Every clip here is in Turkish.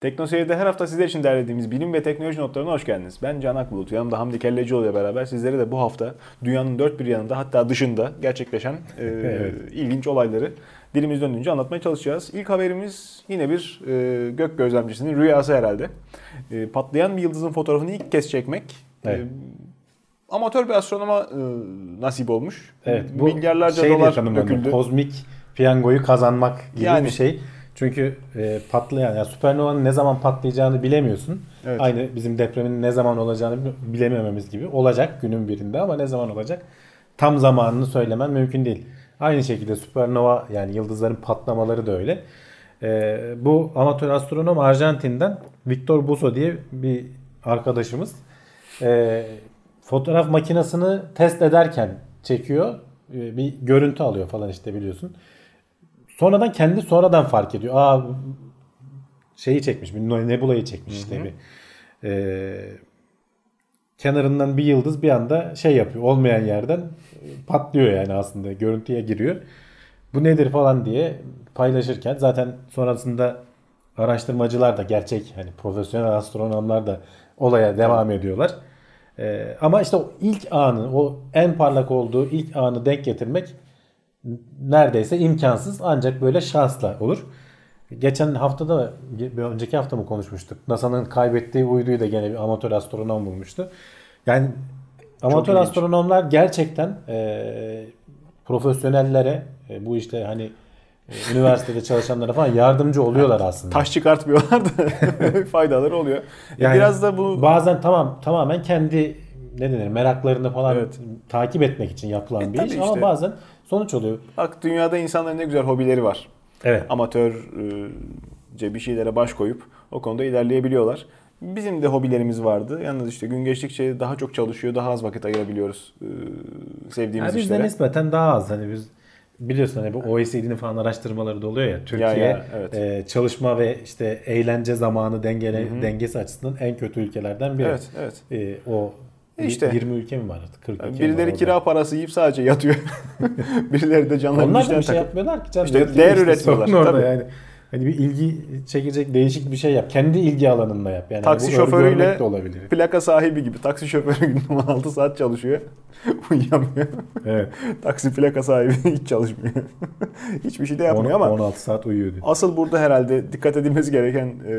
Tekno Seyir'de her hafta sizler için derlediğimiz bilim ve teknoloji notlarına hoş geldiniz. Ben Can Akbulut, yanımda Hamdi Kellecioğlu ile beraber sizlere de bu hafta dünyanın dört bir yanında hatta dışında gerçekleşen e, Evet. ilginç olayları dilimiz döndüğünce anlatmaya çalışacağız. İlk haberimiz yine bir e, gök gözlemcisinin rüyası herhalde. E, patlayan bir yıldızın fotoğrafını ilk kez çekmek. e, Evet. amatör bir astronoma e, nasip olmuş. Evet bu Milyarlarca şey dolar döküldü. Kozmik piyangoyu kazanmak gibi Yani. bir şey. Çünkü e, patlayan yani süpernovanın ne zaman patlayacağını bilemiyorsun. Evet. Aynı bizim depremin ne zaman olacağını bilemememiz gibi. Olacak günün birinde ama ne zaman olacak tam zamanını söylemen mümkün değil. Aynı şekilde süpernova yani yıldızların patlamaları da öyle. E, bu amatör astronom Arjantin'den Victor Buso diye bir arkadaşımız. E, fotoğraf makinesini test ederken çekiyor. E, bir görüntü alıyor falan işte biliyorsun. Sonradan kendi sonradan fark ediyor. Aa şeyi çekmiş, bir nebulayı çekmiş işte bir. E, kenarından bir yıldız bir anda şey yapıyor. Olmayan yerden patlıyor yani aslında. Görüntüye giriyor. Bu nedir falan diye paylaşırken zaten sonrasında araştırmacılar da gerçek hani profesyonel astronomlar da olaya devam ediyorlar. Ee, ama işte o ilk anı, o en parlak olduğu ilk anı denk getirmek neredeyse imkansız ancak böyle şansla olur. Geçen haftada bir önceki hafta mı konuşmuştuk? NASA'nın kaybettiği uyduyu da gene bir amatör astronom bulmuştu. Yani amatör ilginç. astronomlar gerçekten e, profesyonellere e, bu işte hani e, üniversitede çalışanlara falan yardımcı oluyorlar aslında. Taş çıkartmıyorlar da faydaları oluyor. E, Yani Biraz da bu bazen tamam tamamen kendi ne denir meraklarını falan Evet. takip etmek için yapılan E, bir iş işte. ama bazen sonuç oluyor. Bak dünyada insanların ne güzel hobileri var. Evet. Amatörce bir şeylere baş koyup o konuda ilerleyebiliyorlar. Bizim de hobilerimiz vardı. Yalnız işte gün geçtikçe daha çok çalışıyor, daha az vakit ayırabiliyoruz e, sevdiğimiz Yani bizde işlere. nispeten daha az hani biz biliyorsun hani bu OECD'nin falan araştırmaları da oluyor ya Türkiye ya, evet. e, çalışma ve işte eğlence zamanı dengele, dengesi açısından en kötü ülkelerden biri. Evet, evet. E, o işte. 20 ülke mi var artık? 40 ülke Birileri kira parası yiyip sadece yatıyor. Birileri de canlarının Onlar da bir şey takıp. yapmıyorlar ki canım. İşte Yatıyor değer üretmiyorlar, sorun orada tabii. yani. Hani bir ilgi çekecek değişik bir şey yap. Kendi ilgi alanında yap. Yani Taksi bu şoförüyle de olabilir. plaka sahibi gibi. Taksi şoförü günde 16 saat çalışıyor. Uyuyamıyor. Evet. Taksi plaka sahibi hiç çalışmıyor. Hiçbir şey de yapmıyor ama 16 saat uyuyor diyor. Asıl burada herhalde dikkat edilmesi gereken e,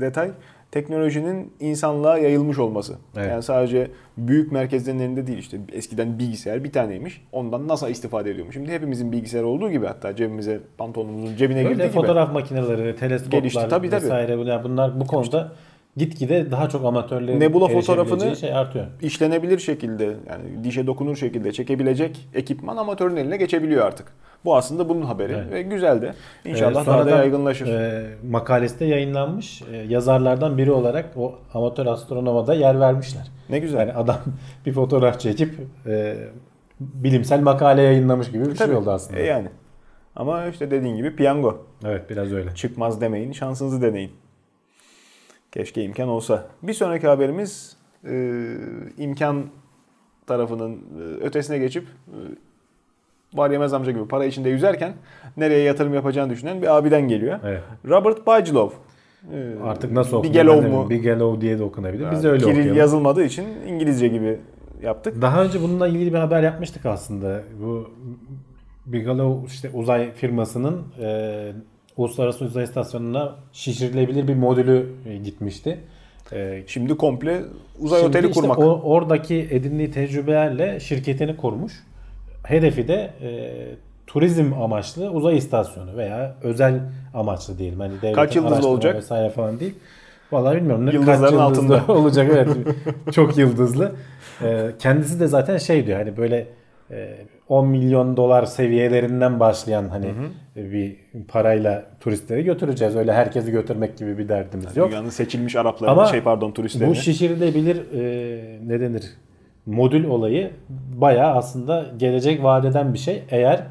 detay teknolojinin insanlığa yayılmış olması. Evet. Yani sadece büyük merkezlerin elinde değil işte eskiden bilgisayar bir taneymiş. Ondan NASA istifade ediyormuş. Şimdi hepimizin bilgisayar olduğu gibi hatta cebimize pantolonumuzun cebine girdiği Böyle gibi. fotoğraf makineleri, teleskoplar Gelişti, tabii, tabii. vesaire bunlar, bunlar bu konuda gitgide daha çok amatörlerin Nebula fotoğrafını- şey artıyor. işlenebilir şekilde yani dişe dokunur şekilde çekebilecek ekipman amatörün eline geçebiliyor artık. Bu aslında bunun haberi Evet. ve güzel de. İnşallah Ee, daha da yaygınlaşır. e, makalesi de yayınlanmış. E, yazarlardan biri olarak o amatör astronoma da yer vermişler. ne güzel. Yani adam bir fotoğraf çekip e, bilimsel makale yayınlamış gibi bir Tabii. şey oldu aslında. E yani. Ama işte dediğin gibi piyango. Evet biraz öyle. Çıkmaz demeyin, şansınızı deneyin. Keşke imkan olsa. Bir sonraki haberimiz e, imkan tarafının e, ötesine geçip e, var yemez amca gibi para içinde yüzerken nereye yatırım yapacağını düşünen bir abiden geliyor. Evet. Robert Bacilov. E, Artık nasıl okunuyor? De mu? Bigelow diye de okunabilir. Biz de öyle Kiril okuyalım. yazılmadığı için İngilizce gibi yaptık. Daha önce bununla ilgili bir haber yapmıştık aslında. Bu Bigelow işte uzay firmasının e, Uluslararası Uzay İstasyonu'na şişirilebilir bir modülü e, gitmişti. E, Şimdi komple uzay Şimdi oteli işte kurmak. o- oradaki edindiği tecrübelerle şirketini kurmuş. Hedefi de e, turizm amaçlı uzay istasyonu veya özel amaçlı diyelim. Hani devletin Kaç yıldızlı olacak? Vesaire falan değil. Vallahi bilmiyorum. Ne- Yıldızların kaç yıldızlı altında. olacak evet. Çok yıldızlı. E, kendisi de zaten şey diyor hani böyle e, 10 milyon dolar seviyelerinden başlayan hani bir parayla turistleri götüreceğiz. Öyle herkesi götürmek gibi bir derdimiz yok. Dünyanın seçilmiş Arapları, Ama şey pardon turistlerini. Bu şişirilebilir e, ne denir? Modül olayı bayağı aslında gelecek vadeden bir şey. Eğer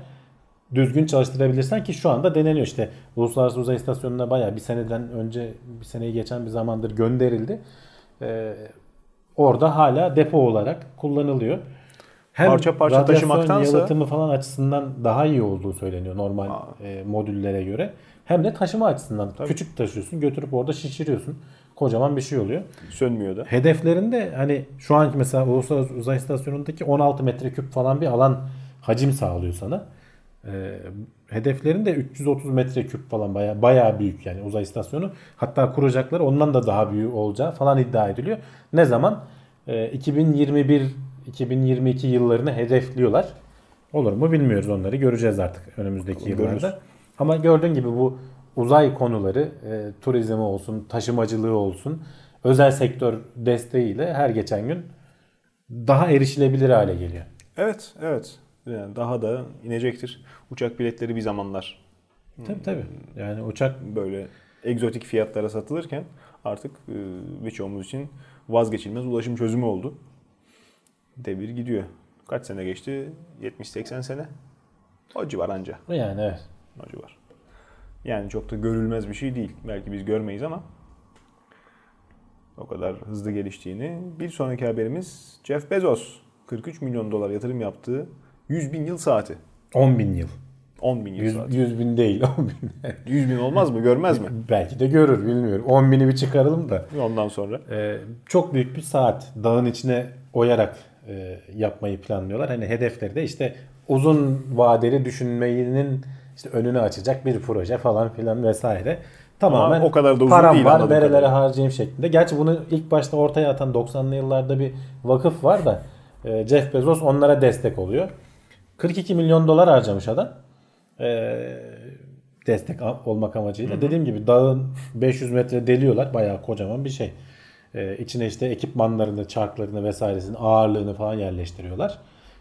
düzgün çalıştırabilirsen ki şu anda deneniyor işte. Uluslararası Uzay İstasyonu'na bayağı bir seneden önce bir seneyi geçen bir zamandır gönderildi. E, orada hala depo olarak kullanılıyor. Hem Parça parça taşımaktansa- yalıtımı falan açısından daha iyi olduğu söyleniyor normal e, modüllere göre. Hem de taşıma açısından. Tabii. Küçük taşıyorsun götürüp orada şişiriyorsun. Kocaman bir şey oluyor. Sönmüyor da. Hedeflerinde hani şu anki mesela Uluslararası Uzay İstasyonu'ndaki 16 metreküp falan bir alan hacim sağlıyor sana. Ee, hedeflerinde 330 metreküp falan bayağı bayağı büyük yani uzay istasyonu. Hatta kuracakları ondan da daha büyük olacağı falan iddia ediliyor. Ne zaman? Ee, 2021 2022 yıllarını hedefliyorlar. Olur mu bilmiyoruz onları. Göreceğiz artık önümüzdeki Görürüz. yıllarda. Ama gördüğün gibi bu uzay konuları, e, turizmi olsun, taşımacılığı olsun, özel sektör desteğiyle her geçen gün daha erişilebilir hale geliyor. Evet, evet. Yani daha da inecektir. Uçak biletleri bir zamanlar Tabii tabii. Yani uçak böyle egzotik fiyatlara satılırken artık e, birçoğumuz için vazgeçilmez ulaşım çözümü oldu. Devir gidiyor. Kaç sene geçti? 70-80 sene. O civar anca. yani evet. O civar. Yani çok da görülmez bir şey değil. Belki biz görmeyiz ama o kadar hızlı geliştiğini. Bir sonraki haberimiz Jeff Bezos. 43 milyon dolar yatırım yaptığı 100 bin yıl saati. 10 bin yıl. 10 bin yıl 100, saati. 100 bin değil 10 bin. 100 bin olmaz mı? Görmez mi? Belki de görür bilmiyorum. 10 bini bir çıkaralım da. Ondan sonra. Ee, çok büyük bir saat dağın içine oyarak e, yapmayı planlıyorlar. Hani hedefleri de işte uzun vadeli düşünmenin işte önünü açacak bir proje falan filan vesaire. Tamamen Ama o kadar da uzun param değil var nerelere kadarıyla. harcayayım şeklinde. Gerçi bunu ilk başta ortaya atan 90'lı yıllarda bir vakıf var da e, Jeff Bezos onlara destek oluyor. 42 milyon dolar harcamış adam. Ee, destek olmak amacıyla. Dediğim gibi dağın 500 metre deliyorlar. Bayağı kocaman bir şey. Ee, içine işte ekipmanlarını, çarklarını vesairesini, ağırlığını falan yerleştiriyorlar.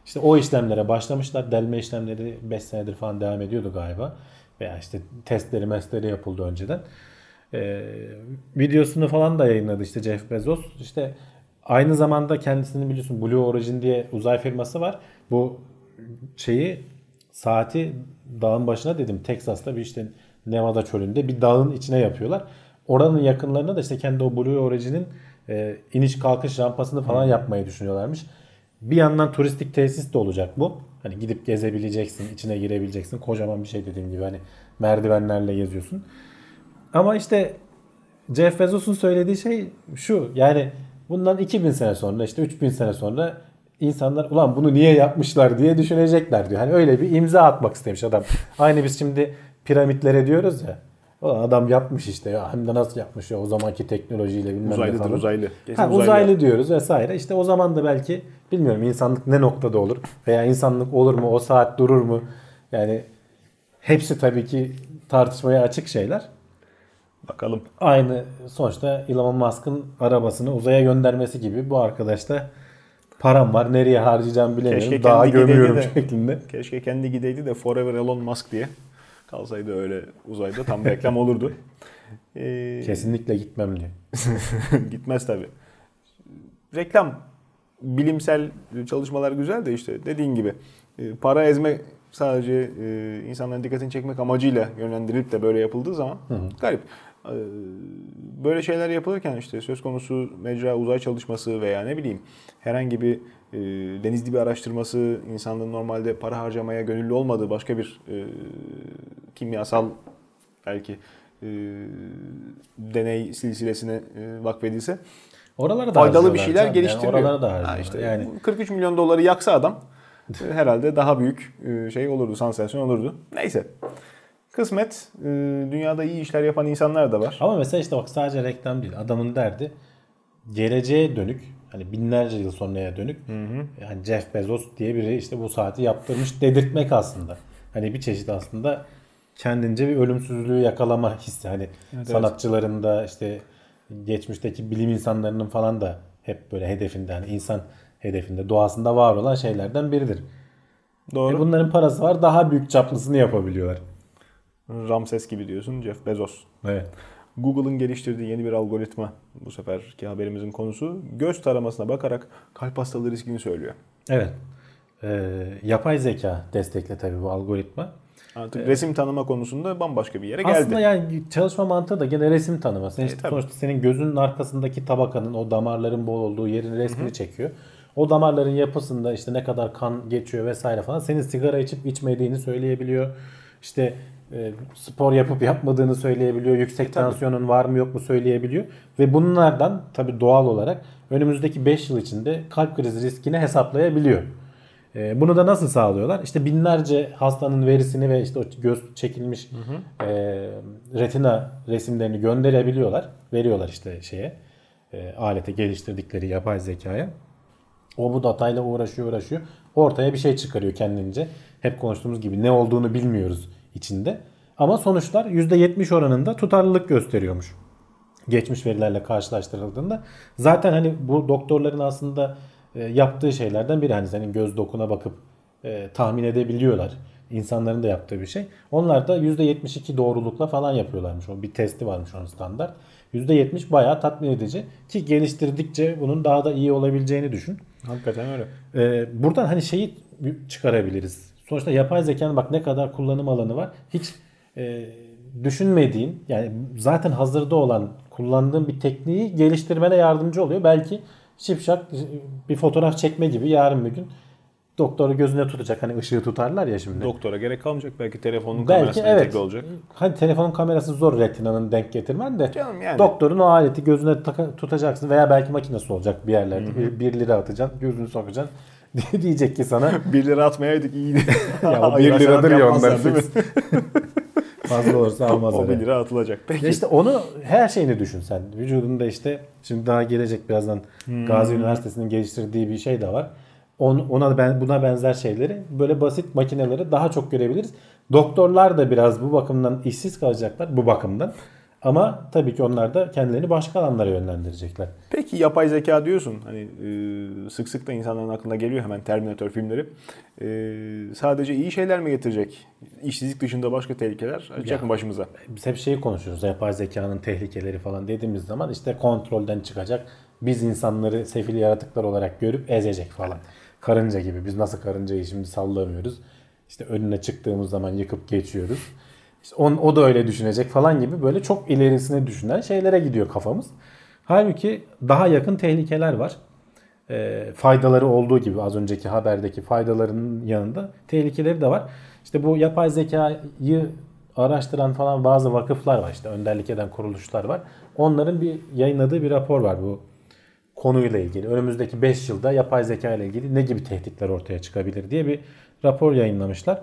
İşte o işlemlere başlamışlar. Delme işlemleri 5 senedir falan devam ediyordu galiba. Veya işte testleri, mestleri yapıldı önceden. Ee, videosunu falan da yayınladı işte Jeff Bezos. İşte aynı zamanda kendisini biliyorsun Blue Origin diye uzay firması var. Bu şeyi saati dağın başına dedim Texas'ta bir işte Nevada çölünde bir dağın içine yapıyorlar. Oranın yakınlarına da işte kendi o Blue Origin'in e, iniş kalkış rampasını falan yapmayı düşünüyorlarmış. Bir yandan turistik tesis de olacak bu. Hani gidip gezebileceksin, içine girebileceksin. Kocaman bir şey dediğim gibi hani merdivenlerle geziyorsun. Ama işte Jeff Bezos'un söylediği şey şu. Yani bundan 2000 sene sonra işte 3000 sene sonra insanlar ulan bunu niye yapmışlar diye düşünecekler diyor. Hani öyle bir imza atmak istemiş adam. Aynı biz şimdi piramitlere diyoruz ya. Adam yapmış işte ya hem de nasıl yapmış ya o zamanki teknolojiyle bilmem ne falan. uzaylı. Kesin Ha, uzaylı. uzaylı diyoruz vesaire. İşte o zaman da belki bilmiyorum insanlık ne noktada olur veya insanlık olur mu o saat durur mu? Yani hepsi tabii ki tartışmaya açık şeyler. Bakalım. Aynı sonuçta Elon Musk'ın arabasını uzaya göndermesi gibi bu arkadaş da param var nereye harcayacağım bilemiyorum. Keşke Daha gömüyorum de- şeklinde. Keşke kendi gideydi de Forever Elon Musk diye. Kalsaydı öyle uzayda tam reklam olurdu. Ee, Kesinlikle gitmem diyor. Gitmez tabi. Reklam, bilimsel çalışmalar güzel de işte dediğin gibi e, para ezme sadece e, insanların dikkatini çekmek amacıyla yönlendirilip de böyle yapıldığı zaman garip. E, Böyle şeyler yapılırken işte söz konusu mecra uzay çalışması veya ne bileyim herhangi bir e, deniz dibi araştırması insanların normalde para harcamaya gönüllü olmadığı başka bir e, kimyasal belki e, deney silsilesine e, vakfedilse Oralara da faydalı bir şeyler canım. geliştiriliyor. Yani oralara da Ha işte yani bu 43 milyon doları yaksa adam herhalde daha büyük şey olurdu, sansasyon olurdu. Neyse. Kısmet dünyada iyi işler yapan insanlar da var. Ama mesela işte bak sadece reklam değil. Adamın derdi geleceğe dönük hani binlerce yıl sonraya dönük yani Jeff Bezos diye biri işte bu saati yaptırmış dedirtmek aslında. Hani bir çeşit aslında kendince bir ölümsüzlüğü yakalama hissi. Hani evet. sanatçıların da işte geçmişteki bilim insanlarının falan da hep böyle hedefinde hani insan hedefinde doğasında var olan şeylerden biridir. Doğru. E bunların parası var daha büyük çaplısını yapabiliyorlar. Ramses gibi diyorsun Jeff Bezos. Evet. Google'ın geliştirdiği yeni bir algoritma bu seferki haberimizin konusu göz taramasına bakarak kalp hastalığı riskini söylüyor. Evet. Ee, yapay zeka destekli tabii bu algoritma. Artık resim tanıma konusunda bambaşka bir yere geldi. Aslında yani çalışma mantığı da gene resim tanıması. İşte tabii. sonuçta senin gözünün arkasındaki tabakanın o damarların bol olduğu yerin resmini çekiyor. O damarların yapısında işte ne kadar kan geçiyor vesaire falan senin sigara içip içmediğini söyleyebiliyor. İşte e, spor yapıp yapmadığını söyleyebiliyor. Yüksek E, tabii. tansiyonun var mı yok mu söyleyebiliyor. Ve bunlardan tabii doğal olarak önümüzdeki 5 yıl içinde kalp krizi riskini hesaplayabiliyor. E, bunu da nasıl sağlıyorlar? İşte binlerce hastanın verisini ve işte o göz çekilmiş e, retina resimlerini gönderebiliyorlar. Veriyorlar işte şeye e, alete geliştirdikleri yapay zekaya. O bu datayla uğraşıyor uğraşıyor. Ortaya bir şey çıkarıyor kendince. Hep konuştuğumuz gibi ne olduğunu bilmiyoruz içinde. Ama sonuçlar %70 oranında tutarlılık gösteriyormuş. Geçmiş verilerle karşılaştırıldığında. Zaten hani bu doktorların aslında e, yaptığı şeylerden biri. Hani senin göz dokuna bakıp e, tahmin edebiliyorlar. İnsanların da yaptığı bir şey. Onlar da %72 doğrulukla falan yapıyorlarmış. O bir testi varmış onun standart. %70 bayağı tatmin edici. Ki geliştirdikçe bunun daha da iyi olabileceğini düşün. Hakikaten öyle. Ee, buradan hani şeyi çıkarabiliriz. Sonuçta yapay zekanın bak ne kadar kullanım alanı var. Hiç e, düşünmediğin yani zaten hazırda olan kullandığın bir tekniği geliştirmene yardımcı oluyor. Belki şipşak bir fotoğraf çekme gibi yarın bir gün doktoru gözüne tutacak. Hani ışığı tutarlar ya şimdi. Doktora gerek kalmayacak. Belki telefonun Belki kamerasına evet. entegre olacak. Hani telefonun kamerası zor retinanın denk getirmen de. Canım yani. Doktorun o aleti gözüne tutacaksın veya belki makinesi olacak bir yerlerde. Bir, bir lira atacaksın, gözünü sokacaksın. diyecek ki sana 1 lira atmayaydık iyiydi. ya o Hayır 1 liradır ya onlar değil mi? Fazla olursa almaz O 1 öyle. lira atılacak. Peki. İşte onu her şeyini düşün sen. Vücudunda işte şimdi daha gelecek birazdan Gazi Üniversitesi'nin geliştirdiği bir şey de var. On- Ona ben buna benzer şeyleri böyle basit makineleri daha çok görebiliriz. Doktorlar da biraz bu bakımdan işsiz kalacaklar bu bakımdan. Ama tabii ki onlar da kendilerini başka alanlara yönlendirecekler. Peki yapay zeka diyorsun. Hani e, sık sık da insanların aklına geliyor hemen Terminator filmleri. E, sadece iyi şeyler mi getirecek? İşsizlik dışında başka tehlikeler açacak mı başımıza? Biz hep şeyi konuşuyoruz. Yapay zekanın tehlikeleri falan dediğimiz zaman işte kontrolden çıkacak. Biz insanları sefil yaratıklar olarak görüp ezecek falan. Karınca gibi. Biz nasıl karıncayı şimdi sallamıyoruz. İşte önüne çıktığımız zaman yıkıp geçiyoruz. İşte on, o da öyle düşünecek falan gibi böyle çok ilerisine düşünen şeylere gidiyor kafamız. Halbuki daha yakın tehlikeler var. E, faydaları olduğu gibi az önceki haberdeki faydalarının yanında tehlikeleri de var. İşte bu yapay zekayı araştıran falan bazı vakıflar var işte önderlik eden kuruluşlar var. Onların bir yayınladığı bir rapor var bu konuyla ilgili. Önümüzdeki 5 yılda yapay zeka ile ilgili ne gibi tehditler ortaya çıkabilir diye bir rapor yayınlamışlar.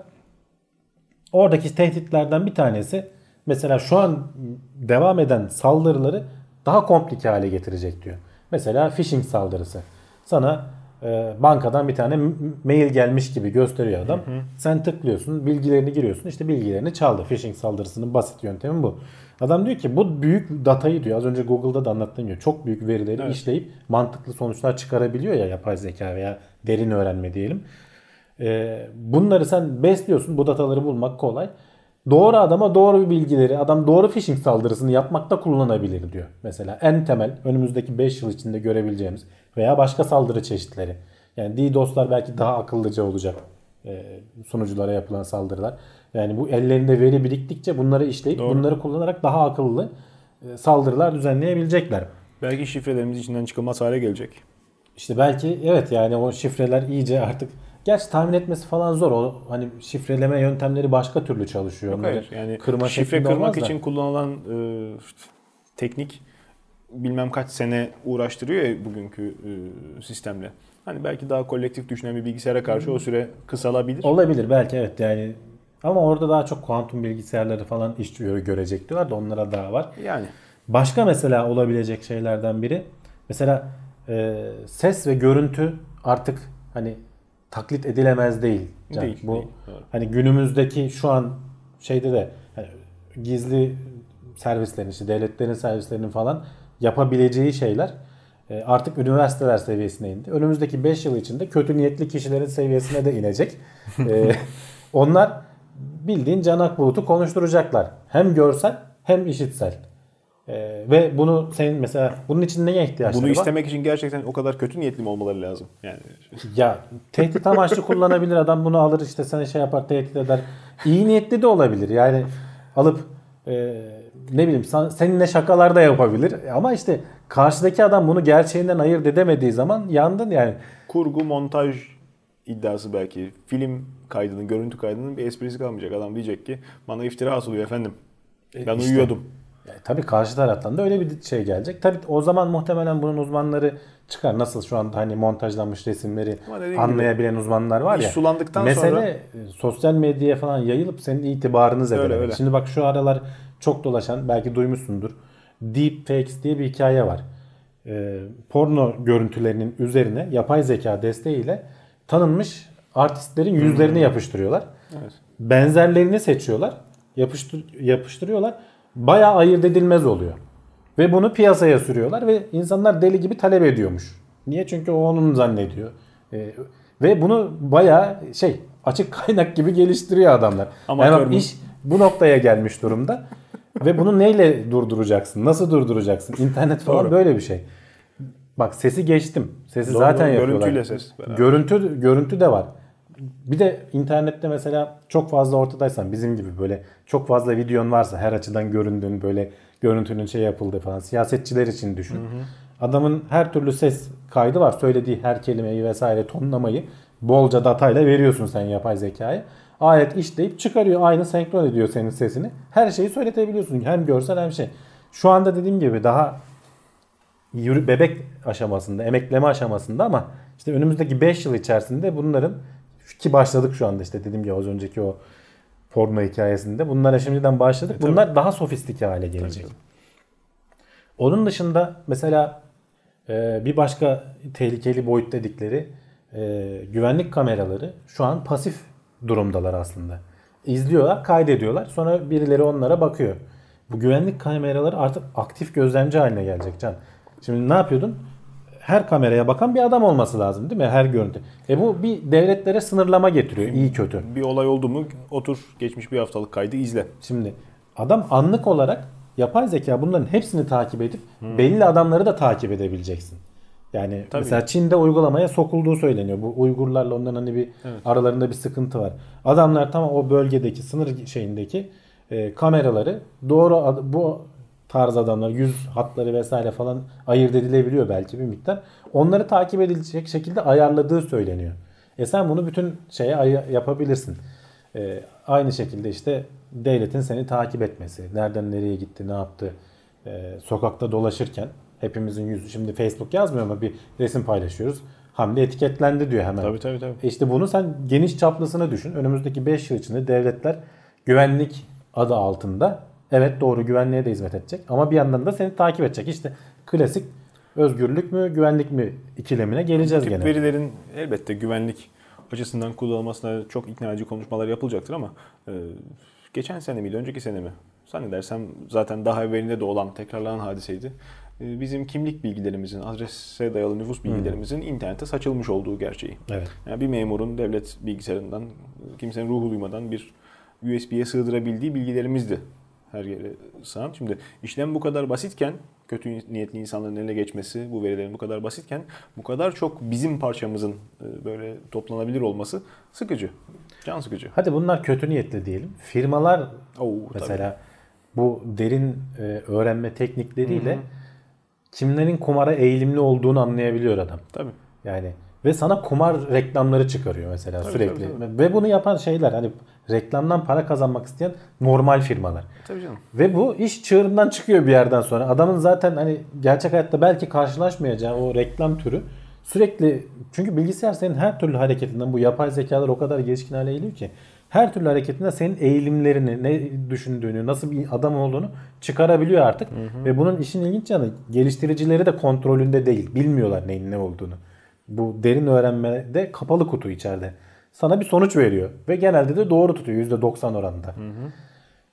Oradaki tehditlerden bir tanesi mesela şu an devam eden saldırıları daha komplike hale getirecek diyor. Mesela phishing saldırısı. Sana e, bankadan bir tane mail gelmiş gibi gösteriyor adam. Sen tıklıyorsun, bilgilerini giriyorsun. İşte bilgilerini çaldı. Phishing saldırısının basit yöntemi bu. Adam diyor ki bu büyük datayı diyor az önce Google'da da anlattığım gibi çok büyük verileri Evet. işleyip mantıklı sonuçlar çıkarabiliyor ya yapay zeka veya derin öğrenme diyelim. Ee, bunları sen besliyorsun. Bu dataları bulmak kolay. Doğru adama doğru bilgileri, adam doğru phishing saldırısını yapmakta kullanabilir diyor. Mesela en temel önümüzdeki 5 yıl içinde görebileceğimiz veya başka saldırı çeşitleri. Yani DDoS'lar belki daha akıllıca olacak e, sunuculara yapılan saldırılar. Yani bu ellerinde veri biriktikçe bunları işleyip Doğru. bunları kullanarak daha akıllı e, saldırılar düzenleyebilecekler. Belki şifrelerimiz içinden çıkılmaz hale gelecek. İşte belki evet yani o şifreler iyice artık gerçi tahmin etmesi falan zor. O hani şifreleme yöntemleri başka türlü çalışıyor. Yok hayır. Yani kırma şifre kırmak da. için kullanılan e, teknik bilmem kaç sene uğraştırıyor ya bugünkü e, sistemle. Hani belki daha kolektif düşünen bir bilgisayara karşı o süre kısalabilir. olabilir belki evet yani ama orada daha çok kuantum bilgisayarları falan iş görecek diyorlar da onlara daha var. Yani Başka mesela olabilecek şeylerden biri mesela e, ses ve görüntü artık hani taklit edilemez değil. Can. Değil, Bu değil, evet. hani günümüzdeki şu an şeyde de hani gizli servislerin işte devletlerin servislerinin falan yapabileceği şeyler e, artık üniversiteler seviyesine indi. Önümüzdeki 5 yıl içinde kötü niyetli kişilerin seviyesine de inecek. E, onlar bildiğin canak bulutu konuşturacaklar. Hem görsel hem işitsel. Ee, ve bunu senin mesela bunun için neye ihtiyaçları bunu var? istemek için gerçekten o kadar kötü niyetli mi olmaları lazım? Yani Ya tehdit amaçlı kullanabilir adam bunu alır işte sana şey yapar tehdit eder. İyi niyetli de olabilir yani alıp e, ne bileyim seninle şakalar da yapabilir ama işte karşıdaki adam bunu gerçeğinden ayırt edemediği zaman yandın yani. kurgu, montaj iddiası belki. Film kaydının, görüntü kaydının bir esprisi kalmayacak. Adam diyecek ki bana iftira asılıyor efendim. Ben işte. uyuyordum. Yani tabii karşı taraftan da öyle bir şey gelecek. Tabii o zaman muhtemelen bunun uzmanları çıkar. Nasıl şu anda hani montajlanmış resimleri anlayabilen uzmanlar var ya. sulandıktan mesele sonra- e, sosyal medyaya falan yayılıp senin itibarını zedelemek. öyle. Şimdi bak şu aralar çok dolaşan belki duymuşsundur. Deepfakes diye bir hikaye var. Ee, porno görüntülerinin üzerine yapay zeka desteğiyle tanınmış artistlerin yüzlerini yapıştırıyorlar. Evet. Benzerlerini seçiyorlar. Yapıştır, yapıştırıyorlar. Bayağı ayırt edilmez oluyor. Ve bunu piyasaya sürüyorlar ve insanlar deli gibi talep ediyormuş. Niye? Çünkü o onun zannediyor. Ee, ve bunu bayağı şey açık kaynak gibi geliştiriyor adamlar. Amatör yani iş bu noktaya gelmiş durumda. ve bunu neyle durduracaksın? Nasıl durduracaksın? İnternet falan Doğru. böyle bir şey. Bak sesi geçtim. Sesi Doğru, zaten yapıyorlar. Görüntüyle ses beraber. Görüntü görüntü de var. Bir de internette mesela çok fazla ortadaysan bizim gibi böyle çok fazla videon varsa her açıdan göründüğün böyle görüntünün şey yapıldığı falan siyasetçiler için düşün. Adamın her türlü ses kaydı var. Söylediği her kelimeyi vesaire tonlamayı bolca datayla veriyorsun sen yapay zekaya. Alet işleyip çıkarıyor. Aynı senkron ediyor senin sesini. Her şeyi söyletebiliyorsun. Hem görsel hem şey. Şu anda dediğim gibi daha bebek aşamasında, emekleme aşamasında ama işte önümüzdeki 5 yıl içerisinde bunların ki başladık şu anda işte dediğim gibi az önceki o porno hikayesinde. Bunlara şimdiden başladık. E, tabii. Bunlar daha sofistike hale gelecek. Tabii, Onun dışında mesela e, bir başka tehlikeli boyut dedikleri e, güvenlik kameraları şu an pasif durumdalar aslında. İzliyorlar, kaydediyorlar. Sonra birileri onlara bakıyor. Bu güvenlik kameraları artık aktif gözlemci haline gelecek Can. Şimdi ne yapıyordun? Her kameraya bakan bir adam olması lazım değil mi? Her görüntü. E bu bir devletlere sınırlama getiriyor. iyi kötü. Bir olay oldu mu otur geçmiş bir haftalık kaydı izle. Şimdi adam anlık olarak yapay zeka bunların hepsini takip edip belli adamları da takip edebileceksin. Yani Tabii. mesela Çin'de uygulamaya sokulduğu söyleniyor. Bu Uygurlarla onların hani bir aralarında bir sıkıntı var. Adamlar tam o bölgedeki sınır şeyindeki e, kameraları doğru bu tarz adamlar yüz hatları vesaire falan ayırt edilebiliyor belki bir miktar. Onları takip edilecek şekilde ayarladığı söyleniyor. E sen bunu bütün şeye yapabilirsin. E, aynı şekilde işte devletin seni takip etmesi, nereden nereye gitti, ne yaptı, e, sokakta dolaşırken hepimizin yüzü, şimdi Facebook yazmıyor ama bir resim paylaşıyoruz. Hamdi etiketlendi diyor hemen. Tabii tabii tabii. E İşte bunu sen geniş çaplısını düşün. Önümüzdeki 5 yıl içinde devletler güvenlik adı altında evet doğru güvenliğe de hizmet edecek ama bir yandan da seni takip edecek. İşte klasik özgürlük mü güvenlik mi ikilemine geleceğiz gene. verilerin elbette güvenlik açısından kullanılmasına çok ikna edici konuşmalar yapılacaktır ama e, geçen sene miydi, önceki sene mi? Zannedersem zaten daha evvelinde de olan tekrarlanan hadiseydi. E, bizim kimlik bilgilerimizin, adrese dayalı nüfus bilgilerimizin internete saçılmış olduğu gerçeği. Evet. Yani bir memurun devlet bilgisayarından kimsenin ruhu duymadan bir USB'ye sığdırabildiği bilgilerimizdi her yere sığan. Şimdi işlem bu kadar basitken, kötü niyetli insanların eline geçmesi, bu verilerin bu kadar basitken bu kadar çok bizim parçamızın e, böyle toplanabilir olması sıkıcı. Can sıkıcı. Hadi bunlar kötü niyetli diyelim. Firmalar Oo, mesela bu derin e, öğrenme teknikleriyle kimlerin kumara eğilimli olduğunu anlayabiliyor adam. Tabii. Yani ve sana kumar reklamları çıkarıyor mesela Tabii, sürekli. tabii, Ve bunu yapan şeyler hani reklamdan para kazanmak isteyen normal firmalar. Tabii canım. Ve bu iş çığırından çıkıyor bir yerden sonra. Adamın zaten hani gerçek hayatta belki karşılaşmayacağı o reklam türü sürekli çünkü bilgisayar senin her türlü hareketinden bu yapay zekalar o kadar gelişkin hale geliyor ki her türlü hareketinde senin eğilimlerini, ne düşündüğünü, nasıl bir adam olduğunu çıkarabiliyor artık. Ve bunun işin ilginç yanı geliştiricileri de kontrolünde değil. Bilmiyorlar neyin ne olduğunu. Bu derin öğrenmede kapalı kutu içeride. Sana bir sonuç veriyor. Ve genelde de doğru tutuyor %90 oranında.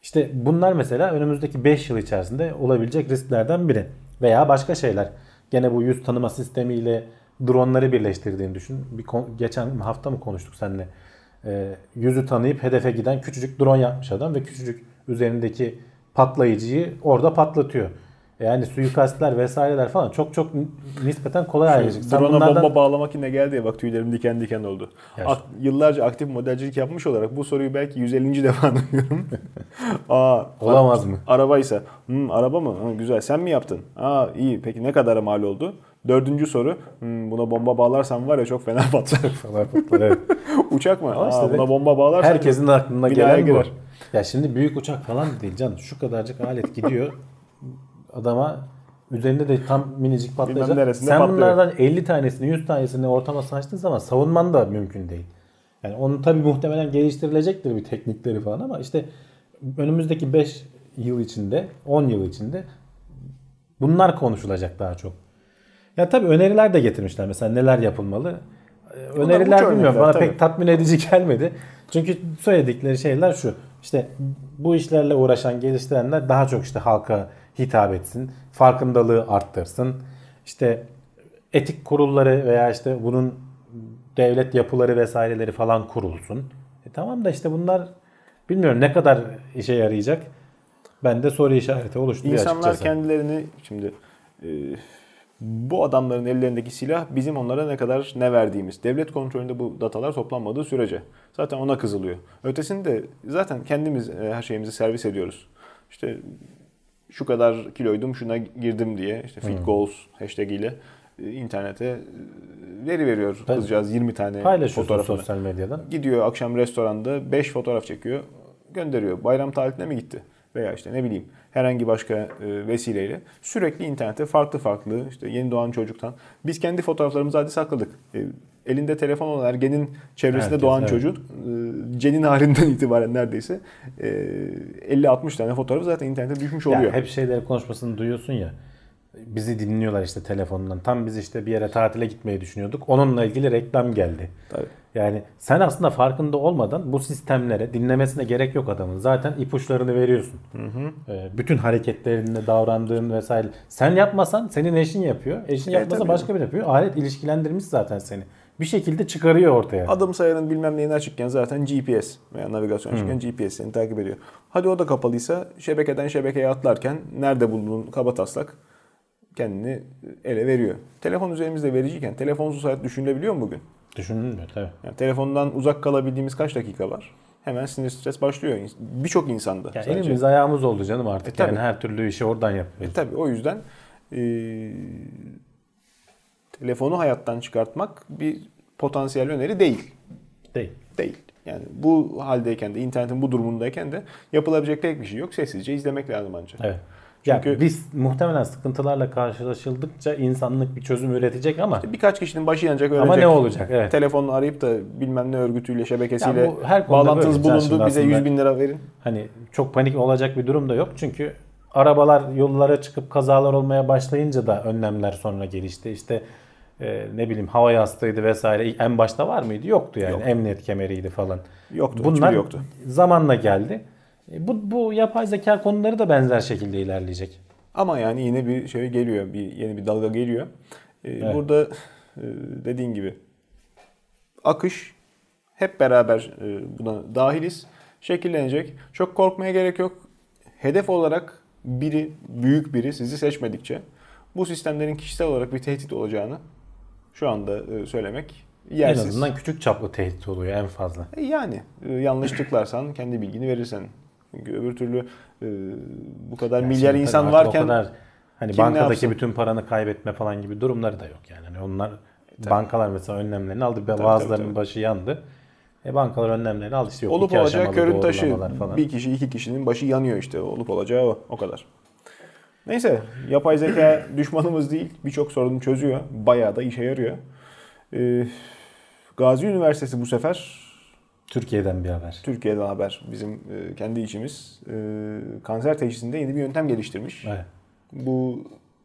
İşte bunlar mesela önümüzdeki 5 yıl içerisinde olabilecek risklerden biri. Veya başka şeyler. Gene bu yüz tanıma sistemiyle dronları birleştirdiğini düşün. Bir geçen hafta mı konuştuk seninle? Ee, yüzü tanıyıp hedefe giden küçücük drone yapmış adam ve küçücük üzerindeki patlayıcıyı orada patlatıyor. Yani suikastler vesaireler falan çok çok nispeten kolay ayrıcık. Drone'a bunlardan- bomba bağlamak yine geldi ya bak tüylerim diken diken oldu. Ak- yıllarca aktif modelcilik yapmış olarak bu soruyu belki 150. defa duyuyorum. Aa, Olamaz mı? Arabaysa. Hmm, araba mı? Hı, güzel. Sen mi yaptın? Aa iyi. Peki ne kadara mal oldu? Dördüncü soru. Hmm, buna bomba bağlarsam var ya çok fena patlar. falan patlar, evet. Uçak mı? Aa, işte buna bomba bağlarsan Herkesin aklına gelen bu. girer. Ya şimdi büyük uçak falan değil canım. Şu kadarcık alet gidiyor. Adama üzerinde de tam minicik patlayacak. Bilmem neresinde Sen patlıyor. bunlardan 50 tanesini 100 tanesini ortamasına açtığın zaman savunman da mümkün değil. Yani onun tabii muhtemelen geliştirilecektir bir teknikleri falan ama işte önümüzdeki 5 yıl içinde 10 yıl içinde bunlar konuşulacak daha çok. Ya tabii öneriler de getirmişler mesela neler yapılmalı. Ee, Öneriler bilmiyorum bana tabii. pek tatmin edici gelmedi. Çünkü söyledikleri şeyler şu. İşte bu işlerle uğraşan geliştirenler daha çok işte halka hitap etsin. Farkındalığı arttırsın. İşte etik kurulları veya işte bunun devlet yapıları vesaireleri falan kurulsun. E tamam da işte bunlar bilmiyorum ne kadar işe yarayacak. Ben de soru işareti oluşturuyor İnsanlar açıkçası. kendilerini şimdi e, bu adamların ellerindeki silah bizim onlara ne kadar ne verdiğimiz. Devlet kontrolünde bu datalar toplanmadığı sürece zaten ona kızılıyor. Ötesinde zaten kendimiz e, her şeyimizi servis ediyoruz. İşte şu kadar kiloydum şuna girdim diye işte fit goals hashtag ile e, internete e, veri veriyor kızcağız 20 tane fotoğrafını. sosyal medyadan. Gidiyor akşam restoranda 5 fotoğraf çekiyor. Gönderiyor. Bayram tatiline mi gitti? Veya işte ne bileyim herhangi başka e, vesileyle sürekli internette farklı farklı işte yeni doğan çocuktan biz kendi fotoğraflarımızı hadi sakladık. E, elinde telefon olan ergenin çevresinde Herkes, doğan evet. çocuk e, cenin halinden itibaren neredeyse e, 50-60 tane fotoğrafı zaten internete düşmüş oluyor. Ya hep şeyleri konuşmasını duyuyorsun ya. Bizi dinliyorlar işte telefondan. Tam biz işte bir yere tatile gitmeyi düşünüyorduk. Onunla ilgili reklam geldi. Tabii. Yani sen aslında farkında olmadan bu sistemlere dinlemesine gerek yok adamın. Zaten ipuçlarını veriyorsun. Ee, bütün hareketlerinde davrandığın vesaire. Sen yapmasan senin eşin yapıyor. Eşin yapmasa tabii. başka biri yapıyor. Alet ilişkilendirmiş zaten seni. Bir şekilde çıkarıyor ortaya. Adım sayarın bilmem neyini açıkken zaten GPS veya navigasyon açıkken GPS seni takip ediyor. Hadi o da kapalıysa şebekeden şebekeye atlarken nerede bulunduğun kaba taslak kendini ele veriyor. Telefon üzerimizde vericiyken telefonsuz hayat düşünülebiliyor mu bugün? Düşünülmüyor tabii. Yani telefondan uzak kalabildiğimiz kaç dakika var? Hemen sinir stres başlıyor. Birçok insanda. Yani sadece. elimiz ayağımız oldu canım artık. E, tabii. yani her türlü işi oradan E, yapıyoruz. tabii o yüzden e, telefonu hayattan çıkartmak bir potansiyel öneri değil. Değil. Değil. Yani bu haldeyken de internetin bu durumundayken de yapılabilecek pek bir şey yok. Sessizce izlemek lazım ancak. Evet. Çünkü- biz muhtemelen sıkıntılarla karşılaşıldıkça insanlık bir çözüm üretecek ama Birkaç kişinin başı yanacak ölecek. ama ne olacak? Evet. Telefonla arayıp da bilmem ne örgütüyle şebekesiyle Ya bu her bağlantınız bulundu bize aslında- 100 bin lira verin. Hani çok panik olacak bir durum da yok. Çünkü arabalar yollara çıkıp kazalar olmaya başlayınca da önlemler sonra gelişti. İşte e, ne bileyim hava yastığıydı vesaire. En başta var mıydı? Yoktu yani. Yok. Emniyet kemeriydi falan. Yoktu. Bunlar yoktu. zamanla geldi. E, Bu, bu yapay zeka konuları da benzer şekilde ilerleyecek. Ama yani yine bir şey geliyor. Bir yeni bir dalga geliyor. Ee, Evet. Burada e, dediğin gibi akış hep beraber e, buna dahiliz. Şekillenecek. Çok korkmaya gerek yok. Hedef olarak biri, büyük biri sizi seçmedikçe bu sistemlerin kişisel olarak bir tehdit olacağını şu anda e, söylemek yersiz. En azından küçük çaplı tehdit oluyor en fazla. E Yani e, yanlış tıklarsan kendi bilgini verirsen. Çünkü öbür türlü bu kadar Yani milyar insan tabii varken o kadar hani kim bankadaki bütün paranı kaybetme falan gibi durumları da yok yani. Hani onlar bankalar mesela önlemlerini aldı. Tabii, Bazılarının tabii, tabii. başı yandı. E bankalar önlemlerini aldı işte yok. olup olacağı körün taşı falan. bir kişi iki kişinin başı yanıyor işte olup olacağı o, o kadar. Neyse yapay zeka düşmanımız değil birçok sorunu çözüyor bayağı da işe yarıyor. Ee, Gazi Üniversitesi bu sefer Türkiye'den bir haber. Türkiye'den haber bizim e, kendi içimiz e, kanser teşhisinde yeni bir yöntem geliştirmiş. Evet. Bu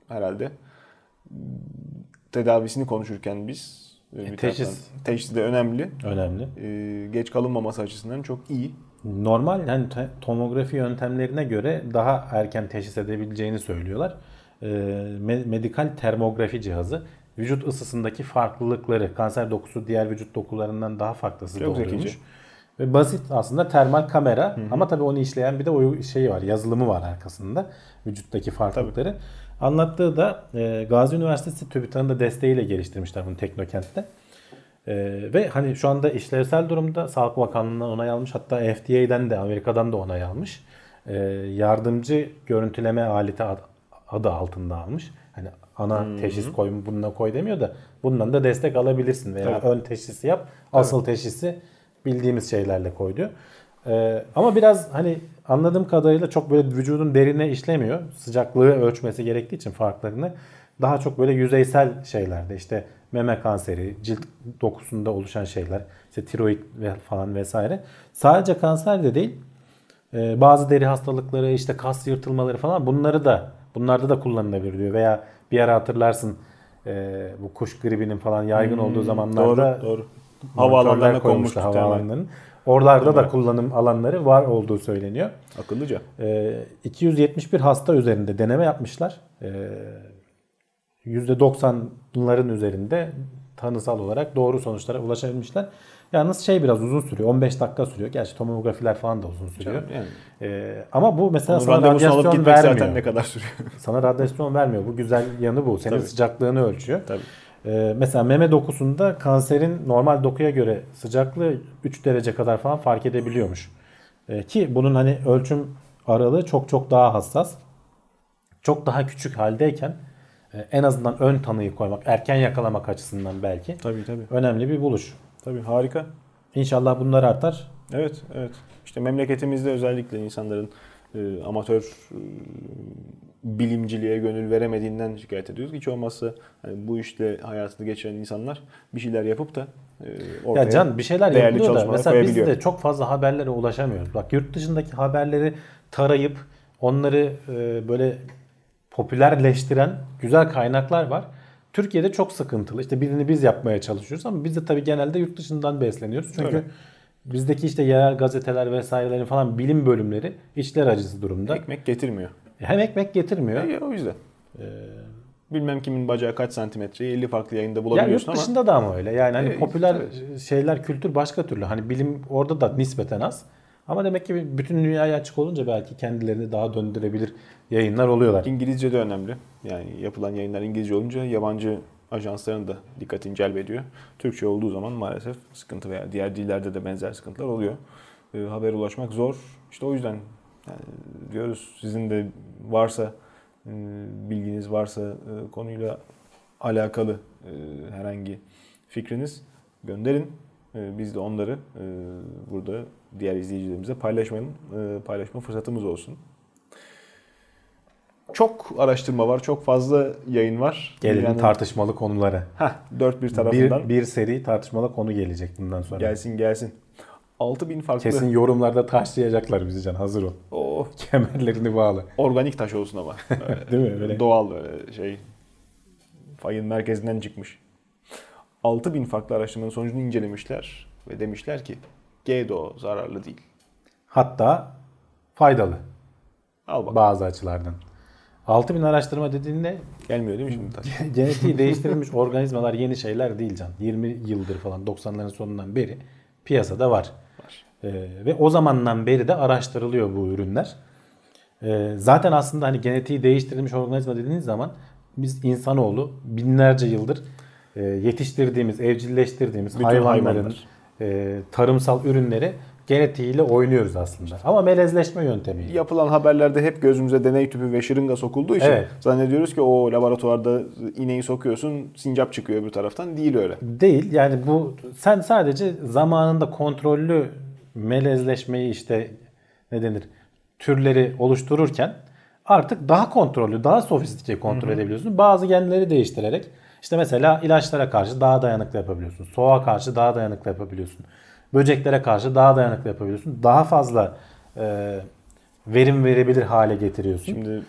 herhalde tedavisini konuşurken biz e, bir teşhis. taraftan- teşhis de önemli. Önemli. E, geç kalınmaması açısından çok iyi. Normal hani tomografi yöntemlerine göre daha erken teşhis edebileceğini söylüyorlar. Me- medikal termografi cihazı vücut ısısındaki farklılıkları, kanser dokusu diğer vücut dokularından daha farklı ısıda oluyormuş. Ve basit aslında termal kamera ama tabii onu işleyen bir de o şeyi var, yazılımı var arkasında. Vücuttaki farklılıkları. Anlattığı da e, Gazi Üniversitesi TÜBİTAK'ın da desteğiyle geliştirmişler bunu Teknokent'te. E, ve hani şu anda işlevsel durumda Sağlık Bakanlığı'ndan onay almış. Hatta FDA'den de Amerika'dan da onay almış. E, yardımcı görüntüleme aleti ad- adı altında almış. Hani ana teşhis koy bununla koy demiyor da bundan da destek alabilirsin veya Tabii. ön teşhisi yap. Asıl teşhisi bildiğimiz şeylerle koy diyor. Ee, ama biraz hani anladığım kadarıyla çok böyle vücudun derine işlemiyor. Sıcaklığı ölçmesi gerektiği için farklarını daha çok böyle yüzeysel şeylerde işte meme kanseri, cilt dokusunda oluşan şeyler, işte tiroid ve falan vesaire. Sadece kanser de değil. Ee, bazı deri hastalıkları, işte kas yırtılmaları falan bunları da bunlarda da kullanılabilir diyor. Veya bir ara hatırlarsın e, bu kuş gribinin falan yaygın olduğu zamanlarda Doğru, doğru. Havaalanlarına koymuşlar havaalanlarının. Oralarda da kullanım alanları var olduğu söyleniyor. Akıllıca. Ee, 271 hasta üzerinde deneme yapmışlar. Ee, %90'ların üzerinde tanısal olarak doğru sonuçlara ulaşabilmişler. Yalnız şey biraz uzun sürüyor. 15 dakika sürüyor. Gerçi tomografiler falan da uzun sürüyor. Yani. Ee, ama bu mesela Onun sana radyasyon vermiyor. zaten ne kadar sürüyor. Sana radyasyon vermiyor. Bu güzel yanı bu. Senin Tabii. sıcaklığını ölçüyor. Tabii. Ee, mesela meme dokusunda kanserin normal dokuya göre sıcaklığı 3 derece kadar falan fark edebiliyormuş. Ee, ki bunun hani ölçüm aralığı çok çok daha hassas. Çok daha küçük haldeyken en azından ön tanıyı koymak, erken yakalamak açısından belki Tabii tabii. önemli bir buluş. Tabii harika. İnşallah bunlar artar. Evet, evet. İşte memleketimizde özellikle insanların e, amatör e, bilimciliğe gönül veremediğinden şikayet ediyoruz. Hiç olmazsa hani bu işle hayatını geçiren insanlar bir şeyler yapıp da e, ortaya Ya Can bir şeyler yapılıyor da mesela biz de çok fazla haberlere ulaşamıyoruz. Bak yurt dışındaki haberleri tarayıp onları e, böyle popülerleştiren güzel kaynaklar var. Türkiye'de çok sıkıntılı. İşte birini biz yapmaya çalışıyoruz ama biz de tabii genelde yurt dışından besleniyoruz. Çünkü Öyle. bizdeki işte yerel gazeteler vesairelerin falan bilim bölümleri içler acısı durumda. Ekmek getirmiyor. Hem ekmek getirmiyor. E, o yüzden. Bilmem kimin bacağı kaç santimetre 50 farklı yayında Ya yurt bulabiliyorsun ama dışında da ama öyle. Yani hani E, popüler evet. şeyler, kültür başka türlü. Hani bilim orada da nispeten az. Ama demek ki bütün dünyaya açık olunca belki kendilerini daha döndürebilir yayınlar oluyorlar. İngilizce de önemli. Yani yapılan yayınlar İngilizce olunca yabancı ajansların da dikkatini celbediyor. Türkçe olduğu zaman maalesef sıkıntı veya diğer dillerde de benzer sıkıntılar oluyor. E, haber ulaşmak zor. İşte o yüzden yani diyoruz sizin de varsa e, bilginiz varsa e, konuyla alakalı e, herhangi fikriniz gönderin. E, biz de onları e, burada diğer izleyicilerimize paylaşmanın e, paylaşma fırsatımız olsun. Çok araştırma var, çok fazla yayın var. Gelelim Dünyanın- tartışmalı konulara. Heh, dört bir tarafından Bir, bir seri tartışmalı konu gelecek bundan sonra. gelsin gelsin. 6000 farklı Kesin yorumlarda taşlayacaklar bizi Can hazır ol. Oh, Kemerlerini bağlı. organik taş olsun ama. Böyle Değil mi? Öyle. Doğal böyle şey. Fayın merkezinden çıkmış. 6000 farklı araştırmanın sonucunu incelemişler ve demişler ki GDO zararlı değil. Hatta faydalı Al bak. bazı açılardan. 6000 araştırma dediğinde Gelmiyor değil mi şimdi genetiği değiştirilmiş organizmalar yeni şeyler değil Can. 20 yıldır falan 90'ların sonundan beri piyasada var. Var. Ee, ve o zamandan beri de araştırılıyor bu ürünler. Ee, zaten aslında hani genetiği değiştirilmiş organizma dediğiniz zaman biz insanoğlu binlerce yıldır e, yetiştirdiğimiz, evcilleştirdiğimiz Bütün hayvanların hayvanlar. E, tarımsal ürünleri genetiğiyle oynuyoruz aslında. Ama melezleşme yöntemiyle. Yapılan haberlerde hep gözümüze deney tüpü ve şırınga sokulduğu için Evet. zannediyoruz ki o laboratuvarda ineği sokuyorsun sincap çıkıyor bir taraftan. Değil öyle. Değil. Yani bu sen sadece zamanında kontrollü melezleşmeyi işte ne denir türleri oluştururken artık daha kontrollü, daha sofistike kontrol edebiliyorsun. Bazı genleri değiştirerek işte mesela ilaçlara karşı daha dayanıklı yapabiliyorsun. Soğuğa karşı daha dayanıklı yapabiliyorsun. Böceklere karşı daha dayanıklı yapabiliyorsun. Daha fazla e, verim verebilir hale getiriyorsun. Şimdi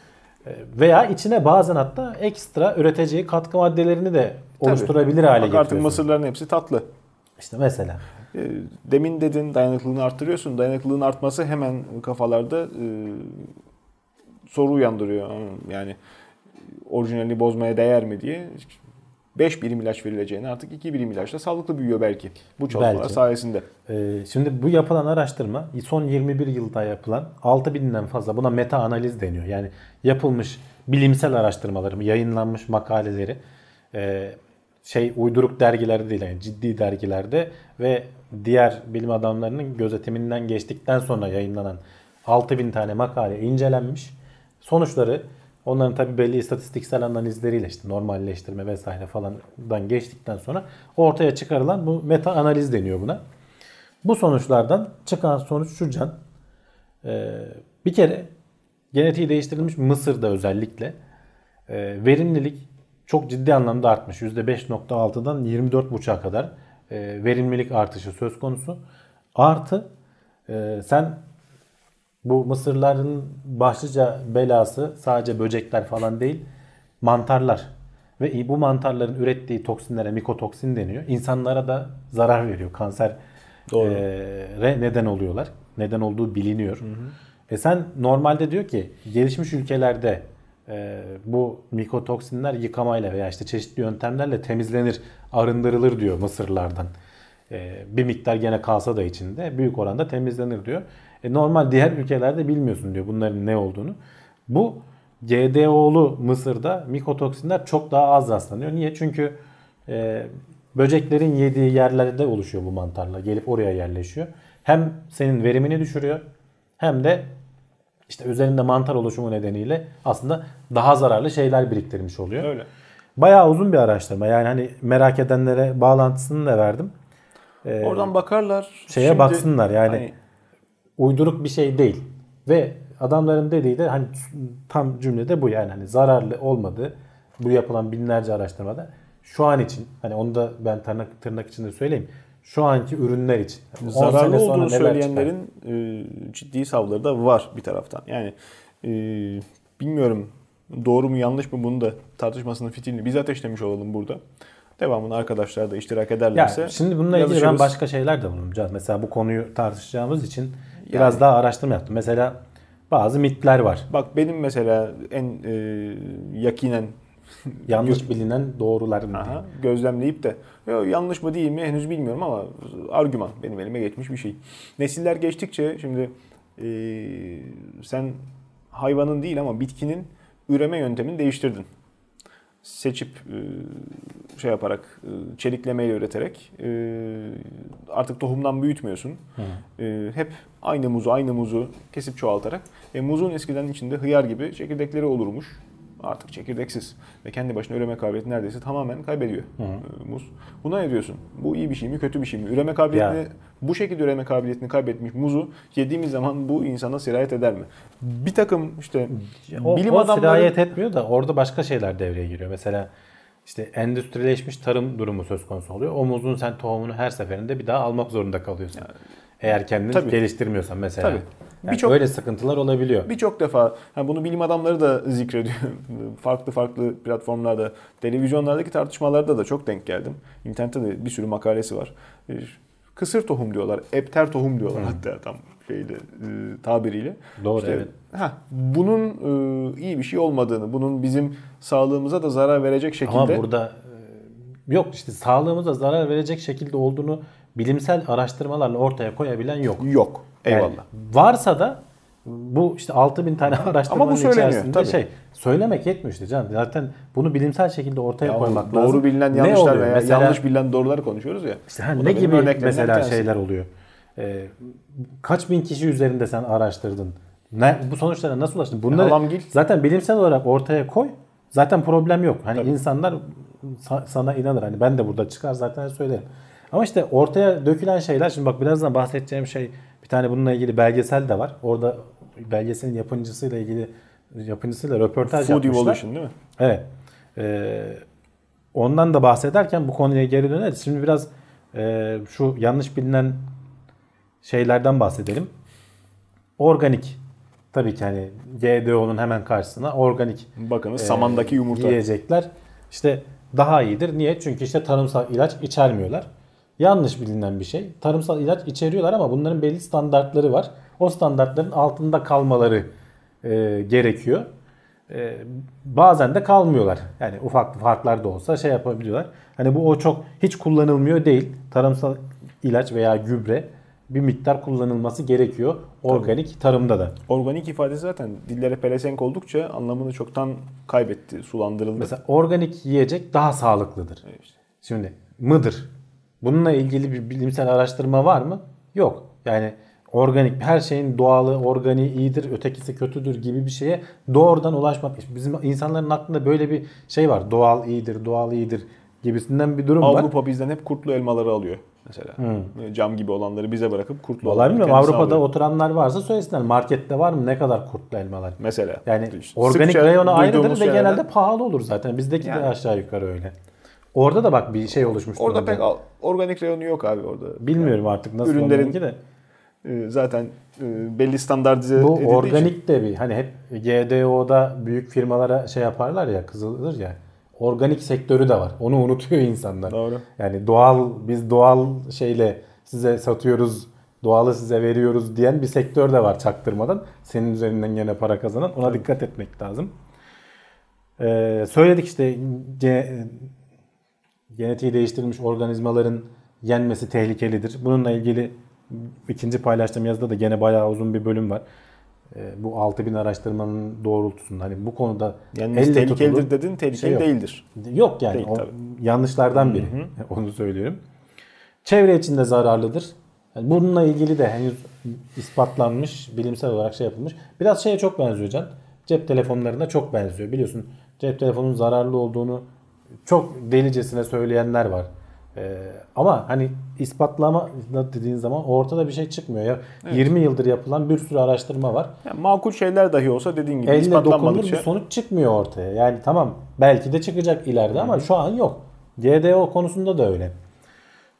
E, Veya içine bazen hatta ekstra üreteceği katkı maddelerini de oluşturabilir hale bak artık getiriyorsun. mısırların hepsi tatlı. İşte mesela. E, Demin dedin dayanıklılığını arttırıyorsun. Dayanıklılığın artması hemen kafalarda e, soru uyandırıyor. Yani orijinalini bozmaya değer mi diye. 5 birim ilaç verileceğine artık 2 birim ilaçla sağlıklı büyüyor belki. Bu çalışmalar Belki. sayesinde. Ee, şimdi bu yapılan araştırma son 21 yılda yapılan 6000'den fazla buna meta analiz deniyor. Yani yapılmış bilimsel araştırmaları, yayınlanmış makaleleri e, şey uyduruk dergilerde değil yani ciddi dergilerde ve diğer bilim adamlarının gözetiminden geçtikten sonra yayınlanan 6000 tane makale incelenmiş. Sonuçları onların tabi belli istatistiksel analizleriyle işte normalleştirme vesaire falandan geçtikten sonra ortaya çıkarılan bu meta analiz deniyor buna. Bu sonuçlardan çıkan sonuç şu can. Ee, bir kere genetiği değiştirilmiş Mısır'da özellikle e, verimlilik çok ciddi anlamda artmış. %5.6'dan 24.5'a kadar e, verimlilik artışı söz konusu. Artı e, sen bu mısırların başlıca belası sadece böcekler falan değil mantarlar. Ve bu mantarların ürettiği toksinlere mikotoksin deniyor. İnsanlara da zarar veriyor. Kanser Doğru. e, neden oluyorlar. Neden olduğu biliniyor. E sen normalde diyor ki gelişmiş ülkelerde e, bu mikotoksinler yıkamayla veya işte çeşitli yöntemlerle temizlenir, arındırılır diyor mısırlardan. E, bir miktar gene kalsa da içinde büyük oranda temizlenir diyor. E, normal diğer ülkelerde bilmiyorsun diyor bunların ne olduğunu. Bu GDO'lu Mısır'da mikotoksinler çok daha az rastlanıyor. Niye? Çünkü e, böceklerin yediği yerlerde oluşuyor bu mantarla. Gelip oraya yerleşiyor. Hem senin verimini düşürüyor hem de işte üzerinde mantar oluşumu nedeniyle aslında daha zararlı şeyler biriktirmiş oluyor. Öyle. Bayağı uzun bir araştırma. Yani hani merak edenlere bağlantısını da verdim. Ee, Oradan bakarlar. Şeye Şimdi, baksınlar yani hani... uyduruk bir şey değil. Ve adamların dediği de hani tam cümlede bu yani hani zararlı olmadı. Bu yapılan binlerce araştırmada şu an için hani onu da ben tırnak, tırnak içinde söyleyeyim. Şu anki ürünler için. Zararlı olduğunu söyleyenlerin e, ciddi savları da var bir taraftan. Yani e, bilmiyorum doğru mu yanlış mı bunu da tartışmasının fitilini biz ateşlemiş olalım burada. Devamını arkadaşlar da iştirak ederlerse. Ya, şimdi bununla ilgili ben başka şeyler de bulunacağız. Mesela bu konuyu tartışacağımız için yani, biraz daha araştırma yaptım. Mesela bazı mitler var. Bak benim mesela en e, yakinen yanlış bilinen doğruların Aha, gözlemleyip de yo, yanlış mı değil mi henüz bilmiyorum ama argüman benim elime geçmiş bir şey. Nesiller geçtikçe şimdi e, sen hayvanın değil ama bitkinin üreme yöntemini değiştirdin. Seçip e, şey yaparak e, çeliklemeyle üreterek e, artık tohumdan büyütmüyorsun. Hı. Hep aynı muzu aynı muzu kesip çoğaltarak. E, muzun eskiden içinde hıyar gibi çekirdekleri olurmuş artık çekirdeksiz ve kendi başına üreme kabiliyeti neredeyse tamamen kaybediyor Hı. E, muz. Buna ne diyorsun? Bu iyi bir şey mi, kötü bir şey mi? Üreme kabiliyetini ya. bu şekilde üreme kabiliyetini kaybetmiş muzu yediğimiz zaman bu insana sirayet eder mi? Bir takım işte o, bilim o adamları sirayet etmiyor da orada başka şeyler devreye giriyor. Mesela işte endüstrileşmiş tarım durumu söz konusu oluyor. O muzun sen tohumunu her seferinde bir daha almak zorunda kalıyorsun. Yani, Eğer kendini Tabii. geliştirmiyorsan mesela. Tabii. Yani birçok böyle sıkıntılar olabiliyor. Birçok defa yani bunu bilim adamları da zikrediyor. farklı farklı platformlarda, televizyonlardaki tartışmalarda da çok denk geldim. İnternette de bir sürü makalesi var. Kısır tohum diyorlar, epter tohum diyorlar Hı. hatta tam şeyle e, tabiriyle. Doğru işte, evet. Ha, bunun e, iyi bir şey olmadığını, bunun bizim sağlığımıza da zarar verecek şekilde. Ama burada e, yok işte sağlığımıza zarar verecek şekilde olduğunu bilimsel araştırmalarla ortaya koyabilen yok. Yok. Eyvallah. Yani varsa da bu işte 6000 tane araştırmanın Ama bu içerisinde tabii. şey söylemek yetmiyor işte canım. Zaten bunu bilimsel şekilde ortaya ya koymak doğru lazım. Doğru bilinen yanlışlar veya mesela, yanlış bilinen doğruları konuşuyoruz ya. İşte hani ne gibi mesela şeyler oluyor. Ee, kaç bin kişi üzerinde sen araştırdın? Ne, bu sonuçlara nasıl ulaştın? Bunları zaten bilimsel olarak ortaya koy. Zaten problem yok. Hani Tabii. insanlar sana inanır. Hani ben de burada çıkar zaten söylerim. Ama işte ortaya dökülen şeyler şimdi bak birazdan bahsedeceğim şey bir tane bununla ilgili belgesel de var. Orada belgeselin yapımcısıyla ilgili yapımcısıyla röportaj Food yapmışlar. Evolution değil mi? Evet. Ee, ondan da bahsederken bu konuya geri döneriz. Şimdi biraz e, şu yanlış bilinen şeylerden bahsedelim. Organik. Tabii ki hani GDO'nun hemen karşısına organik. Bakınız e, samandaki yumurta. Yiyecekler. İşte daha iyidir. Niye? Çünkü işte tarımsal ilaç içermiyorlar. Yanlış bilinen bir şey. Tarımsal ilaç içeriyorlar ama bunların belli standartları var. O standartların altında kalmaları e, gerekiyor. e, bazen de kalmıyorlar. Yani ufak farklar da olsa şey yapabiliyorlar. Hani bu o çok hiç kullanılmıyor değil. Tarımsal ilaç veya gübre bir miktar kullanılması gerekiyor. Organik tarımda da. Organik ifadesi zaten dillere pelesenk oldukça anlamını çoktan kaybetti, sulandırıldı. Mesela organik yiyecek daha sağlıklıdır. Evet. Şimdi mıdır? Bununla ilgili bir bilimsel araştırma var mı? Yok. Yani organik her şeyin doğalı, organiği iyidir, ötekisi kötüdür gibi bir şeye doğrudan ulaşmak. Bizim insanların aklında böyle bir şey var. Doğal iyidir, doğal iyidir gibisinden bir durum var. Avrupa bizden hep kurtlu elmaları alıyor mesela. Cam gibi olanları bize bırakıp kurtlu Vallahi bilmiyorum Avrupa'da alıyor. oturanlar varsa söylesinler. Markette var mı ne kadar kurtlu elmalar? Mesela. Yani İşte organik reyonu ayrıdır ve şeylerden- genelde pahalı olur zaten. Bizdeki de Yani. aşağı yukarı öyle. Orada da bak bir şey oluşmuş. Orada durumda. pek organik reyonu yok abi orada. bilmiyorum artık nasıl Ürünlerin de. Ee, zaten e, belli standartize Bu edildiği için. organik de bir hani hep GDO'da büyük firmalara şey yaparlar ya kızılır ya. Organik sektörü de var. Onu unutuyor insanlar. Doğru. Yani doğal biz doğal şeyle size satıyoruz, doğalı size veriyoruz diyen bir sektör de var çaktırmadan. Senin üzerinden gene para kazanan. Ona dikkat etmek lazım. Ee, söyledik işte ge- genetiği değiştirilmiş organizmaların yenmesi tehlikelidir. Bununla ilgili ikinci paylaştığım yazıda da gene bayağı uzun bir bölüm var. Ee, bu 6000 araştırmanın doğrultusunda hani bu konuda elle tehlikelidir tutulur- dedin, tehlikeli şey yok. değildir. Yok yani Değil, o tabii. yanlışlardan biri. Onu söylüyorum. Çevre için de zararlıdır. Yani bununla ilgili de henüz ispatlanmış, bilimsel olarak şey yapılmış. Biraz şeye çok benziyor Can. Cep telefonlarına çok benziyor. Biliyorsun cep telefonunun zararlı olduğunu çok delicesine söyleyenler var. Ee, ama hani ispatlama dediğin zaman ortada bir şey çıkmıyor ya. 20 yıldır yapılan bir sürü araştırma var. Yani makul şeyler dahi olsa dediğin gibi Elle ispatlanmadıkça bir sonuç çıkmıyor ortaya. Yani tamam belki de çıkacak ileride ama şu an yok. GDO konusunda da öyle.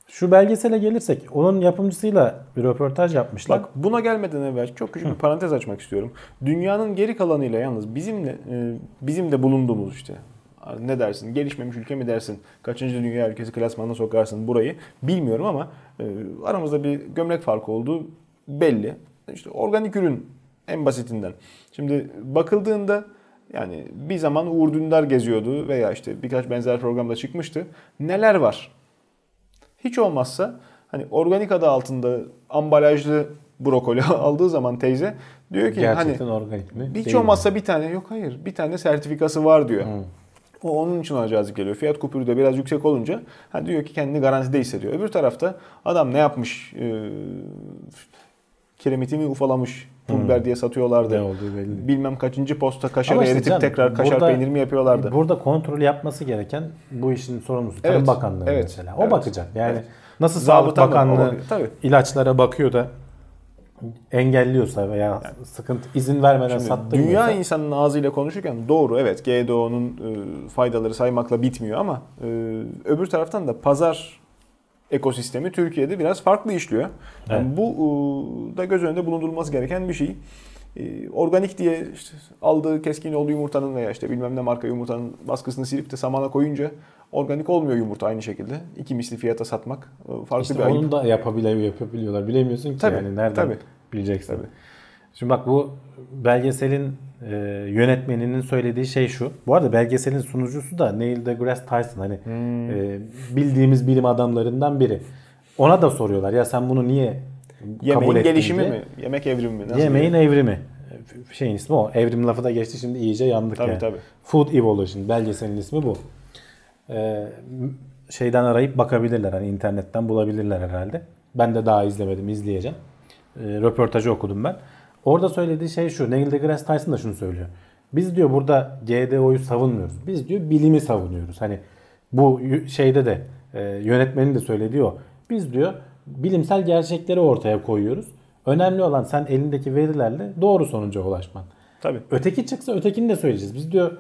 Şu belgesele gelirsek onun yapımcısıyla bir röportaj yapmışlar. Bak buna gelmeden evvel çok küçük bir parantez açmak istiyorum. Dünyanın geri kalanıyla yalnız bizimle e, bizim de bulunduğumuz işte ne dersin gelişmemiş ülke mi dersin kaçıncı dünya ülkesi klasmanına sokarsın burayı bilmiyorum ama e, aramızda bir gömlek farkı olduğu belli. İşte organik ürün en basitinden. Şimdi bakıldığında yani bir zaman Uğur Dündar geziyordu veya işte birkaç benzer programda çıkmıştı. Neler var? Hiç olmazsa hani organik adı altında ambalajlı brokoli aldığı zaman teyze diyor ki Gerçekten hani organik mi? hiç Değil mi? olmazsa bir tane yok hayır bir tane sertifikası var diyor. O onun için ona cazip geliyor. Fiyat kupürü de biraz yüksek olunca hani diyor ki kendini garantide hissediyor. Öbür tarafta adam ne yapmış? Ee, kiremitimi ufalamış. Pul biber diye satıyorlardı. Ne olduğu belli. Bilmem kaçıncı posta kaşarı Ama işte eritip canım, tekrar kaşar burada- peyniri mi yapıyorlardı. Burada kontrol yapması gereken bu işin sorumlusu Tarım Evet, Bakanlığı evet, mesela. O evet. bakacak. Yani Evet. nasıl Sağlık Zabıta mı? O Bakanlığı tabii. ilaçlara bakıyor da engelliyorsa veya sıkıntı izin vermeden sattırmıyorsa dünya insanının ağzıyla konuşurken doğru evet GDO'nun e, faydaları saymakla bitmiyor ama e, öbür taraftan da pazar ekosistemi Türkiye'de biraz farklı işliyor. Yani Evet. bu e, da göz önünde bulundurulması gereken bir şey. E, organik diye işte aldığı keskin olduğu yumurtanın veya işte bilmem ne marka yumurtanın baskısını silip de samana koyunca organik olmuyor yumurta aynı şekilde. İki misli fiyata satmak e, farklı İşte bir ayıp. onu da yapabiliyor, yapabiliyorlar. Bilemiyorsun ki Tabii, yani nereden tabii. bileceksin. Tabii. Şimdi bak bu belgeselin e, yönetmeninin söylediği şey şu. Bu arada belgeselin sunucusu da Neil deGrasse Tyson hani Hmm. e, bildiğimiz bilim adamlarından biri. Ona da soruyorlar ya sen bunu niye kabul Yemeğin ettin gelişimi mi? Yemek evrimi mi? Nasıl Yemeğin evrimi. Şeyin ismi o. Evrim lafı da geçti şimdi iyice yandık Tabii, yani. tabii. Food Evolution belgeselin ismi bu. Ee, şeyden arayıp bakabilirler. Hani internetten bulabilirler herhalde. Ben de daha izlemedim. izleyeceğim. Ee, röportajı okudum ben. Orada söylediği şey şu. Neil deGrasse Tyson da şunu söylüyor. Biz diyor burada GDO'yu savunmuyoruz. Biz diyor bilimi savunuyoruz. Hani bu şeyde de e, yönetmenin de söylediği o. Biz diyor bilimsel gerçekleri ortaya koyuyoruz. Önemli olan sen elindeki verilerle doğru sonuca ulaşman. Tabii. Öteki çıksa ötekini de söyleyeceğiz. Biz diyor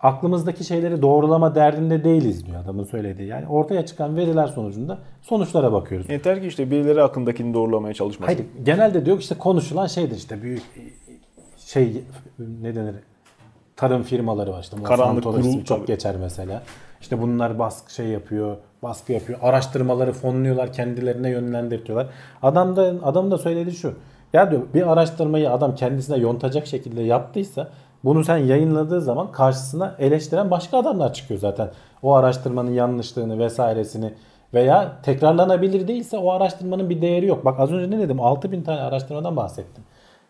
aklımızdaki şeyleri doğrulama derdinde değiliz diyor adamın söylediği. Yani ortaya çıkan veriler sonucunda sonuçlara bakıyoruz. Yeter ki işte birileri hakkındakini doğrulamaya çalışmasın. Hayır genelde diyor işte konuşulan şeydir işte büyük şey ne denir tarım firmaları var işte Karanlık kurul, çok tabii. geçer mesela. İşte bunlar baskı şey yapıyor, baskı yapıyor. Araştırmaları fonluyorlar, kendilerine yönlendirtiyorlar. Adam da adam da söyledi şu. Ya diyor bir araştırmayı adam kendisine yontacak şekilde yaptıysa Bunu sen yayınladığı zaman karşısına eleştiren başka adamlar çıkıyor zaten. O araştırmanın yanlışlığını vesairesini veya tekrarlanabilir değilse o araştırmanın bir değeri yok. Bak az önce ne dedim? 6000 tane araştırmadan bahsettim.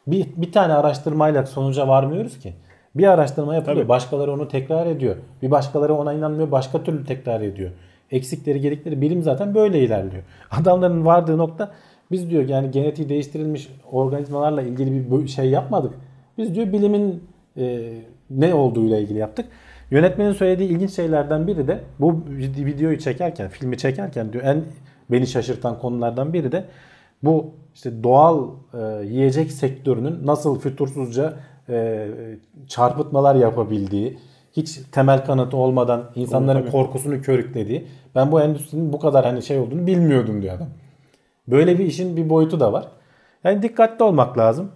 Bir, bir tane araştırmayla sonuca varmıyoruz ki. Bir araştırma yapılıyor. Tabii. Başkaları onu tekrar ediyor. Bir başkaları ona inanmıyor. Başka türlü tekrar ediyor. Eksikleri gedikleri bilim zaten böyle ilerliyor. Adamların vardığı nokta biz diyor yani genetiği değiştirilmiş organizmalarla ilgili bir şey yapmadık. Biz diyor bilimin e, ne olduğuyla ilgili yaptık. Yönetmenin söylediği ilginç şeylerden biri de bu vid- videoyu çekerken, filmi çekerken diyor en beni şaşırtan konulardan biri de bu işte doğal e, yiyecek sektörünün nasıl fütursuzca e, çarpıtmalar yapabildiği, hiç temel kanıtı olmadan insanların tabii. korkusunu körüklediği. Ben bu endüstrinin bu kadar hani şey olduğunu bilmiyordum diyor adam. Böyle bir işin bir boyutu da var. Yani dikkatli olmak lazım.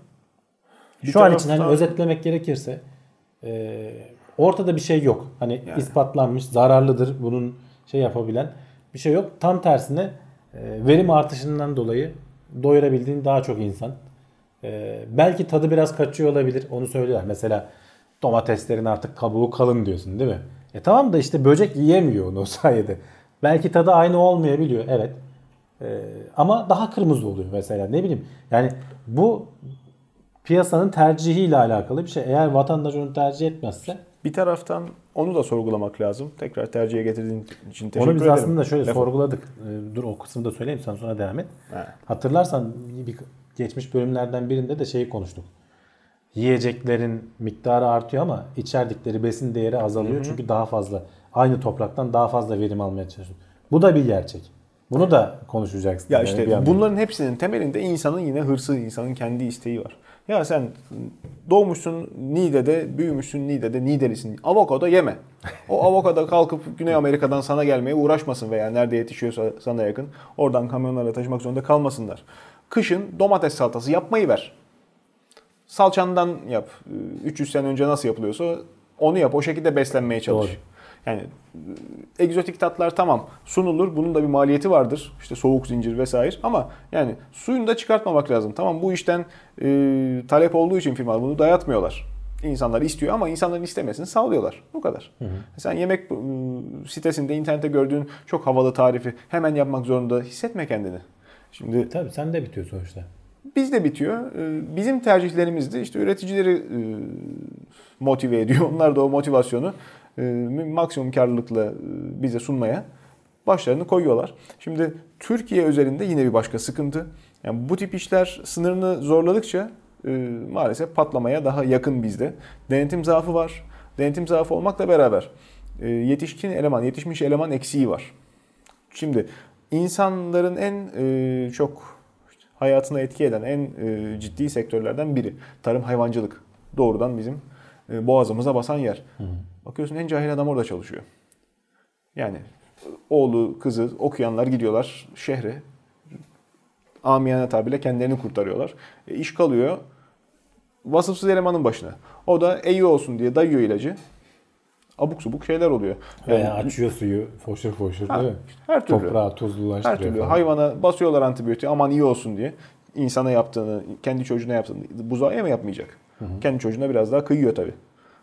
Bir Şu an için hani özetlemek gerekirse e, ortada bir şey yok. Hani Yani. ispatlanmış, zararlıdır bunun şey yapabilen bir şey yok. Tam tersine e, verim artışından dolayı doyurabildiğin daha çok insan. E, belki tadı biraz kaçıyor olabilir. Onu söylüyorlar. Mesela domateslerin artık kabuğu kalın diyorsun değil mi? E tamam da işte böcek yiyemiyor onu o sayede. Belki tadı aynı olmayabiliyor. Evet. E, ama daha kırmızı oluyor mesela. Ne bileyim. Yani bu piyasanın tercihiyle alakalı bir şey. Eğer vatandaş onu tercih etmezse Bir taraftan onu da sorgulamak lazım. Tekrar tercihe getirdiğin için teşekkür onu biz ederim. aslında şöyle Lafı- sorguladık. Ee, Dur o kısmı da söyleyeyim sen sonra devam et. He. Hatırlarsan bir geçmiş bölümlerden birinde de şeyi konuştuk. Yiyeceklerin miktarı artıyor ama içerdikleri besin değeri azalıyor. Çünkü daha fazla aynı topraktan daha fazla verim almaya çalışıyor. Bu da bir gerçek. Bunu da konuşacaksın. Ya yani işte bunların hepsinin temelinde insanın yine hırsı, insanın kendi isteği var. Ya sen doğmuşsun Niğde'de, büyümüşsün Niğde'de, Niğdelisin. Avokado yeme. O avokado kalkıp Güney Amerika'dan sana gelmeye uğraşmasın veya nerede yetişiyorsa sana yakın. Oradan kamyonlarla taşımak zorunda kalmasınlar. Kışın domates salatası yapmayı ver. Salçandan yap. 300 sene önce nasıl yapılıyorsa onu yap. O şekilde beslenmeye çalış. Doğru. Yani e, egzotik tatlar tamam sunulur. Bunun da bir maliyeti vardır. İşte soğuk zincir vesaire. Ama yani suyunu da çıkartmamak lazım. Tamam bu işten e, talep olduğu için firmalar bunu dayatmıyorlar. İnsanlar istiyor ama insanların istemesini sağlıyorlar. Bu kadar. Sen yemek e, sitesinde, internette gördüğün çok havalı tarifi hemen yapmak zorunda hissetme kendini. Şimdi Tabii sen de bitiyor sonuçta. Bizde bitiyor. Ee, Bizim tercihlerimiz de işte üreticileri e, motive ediyor. Onlar da o motivasyonu e, maksimum karlılıkla e, bize sunmaya başlarını koyuyorlar. Şimdi Türkiye özelinde yine bir başka sıkıntı. Yani bu tip işler sınırını zorladıkça maalesef patlamaya daha yakın bizde. Denetim zaafı var. Denetim zaafı olmakla beraber yetişkin eleman, yetişmiş eleman eksiği var. Şimdi insanların en çok hayatına etki eden en e, ciddi sektörlerden biri. Tarım hayvancılık. Doğrudan bizim e, boğazımıza basan yer. Bakıyorsun en cahil adam orada çalışıyor. Yani oğlu, kızı okuyanlar gidiyorlar şehre. Amiyane tabirle kendilerini kurtarıyorlar. E, iş kalıyor vasıfsız elemanın başına. O da iyi olsun diye dayıyor ilacı. Abuk subuk şeyler oluyor. Yani Veya açıyor suyu foşur foşur Ha, değil mi? her türlü. Toprağı Her tuzlulaştırıyor türlü falan. hayvana basıyorlar antibiyotiği aman iyi olsun diye. İnsana yaptığını, kendi çocuğuna yaptığını buzağa mı yapmayacak? Kendi çocuğuna biraz daha kıyıyor tabii.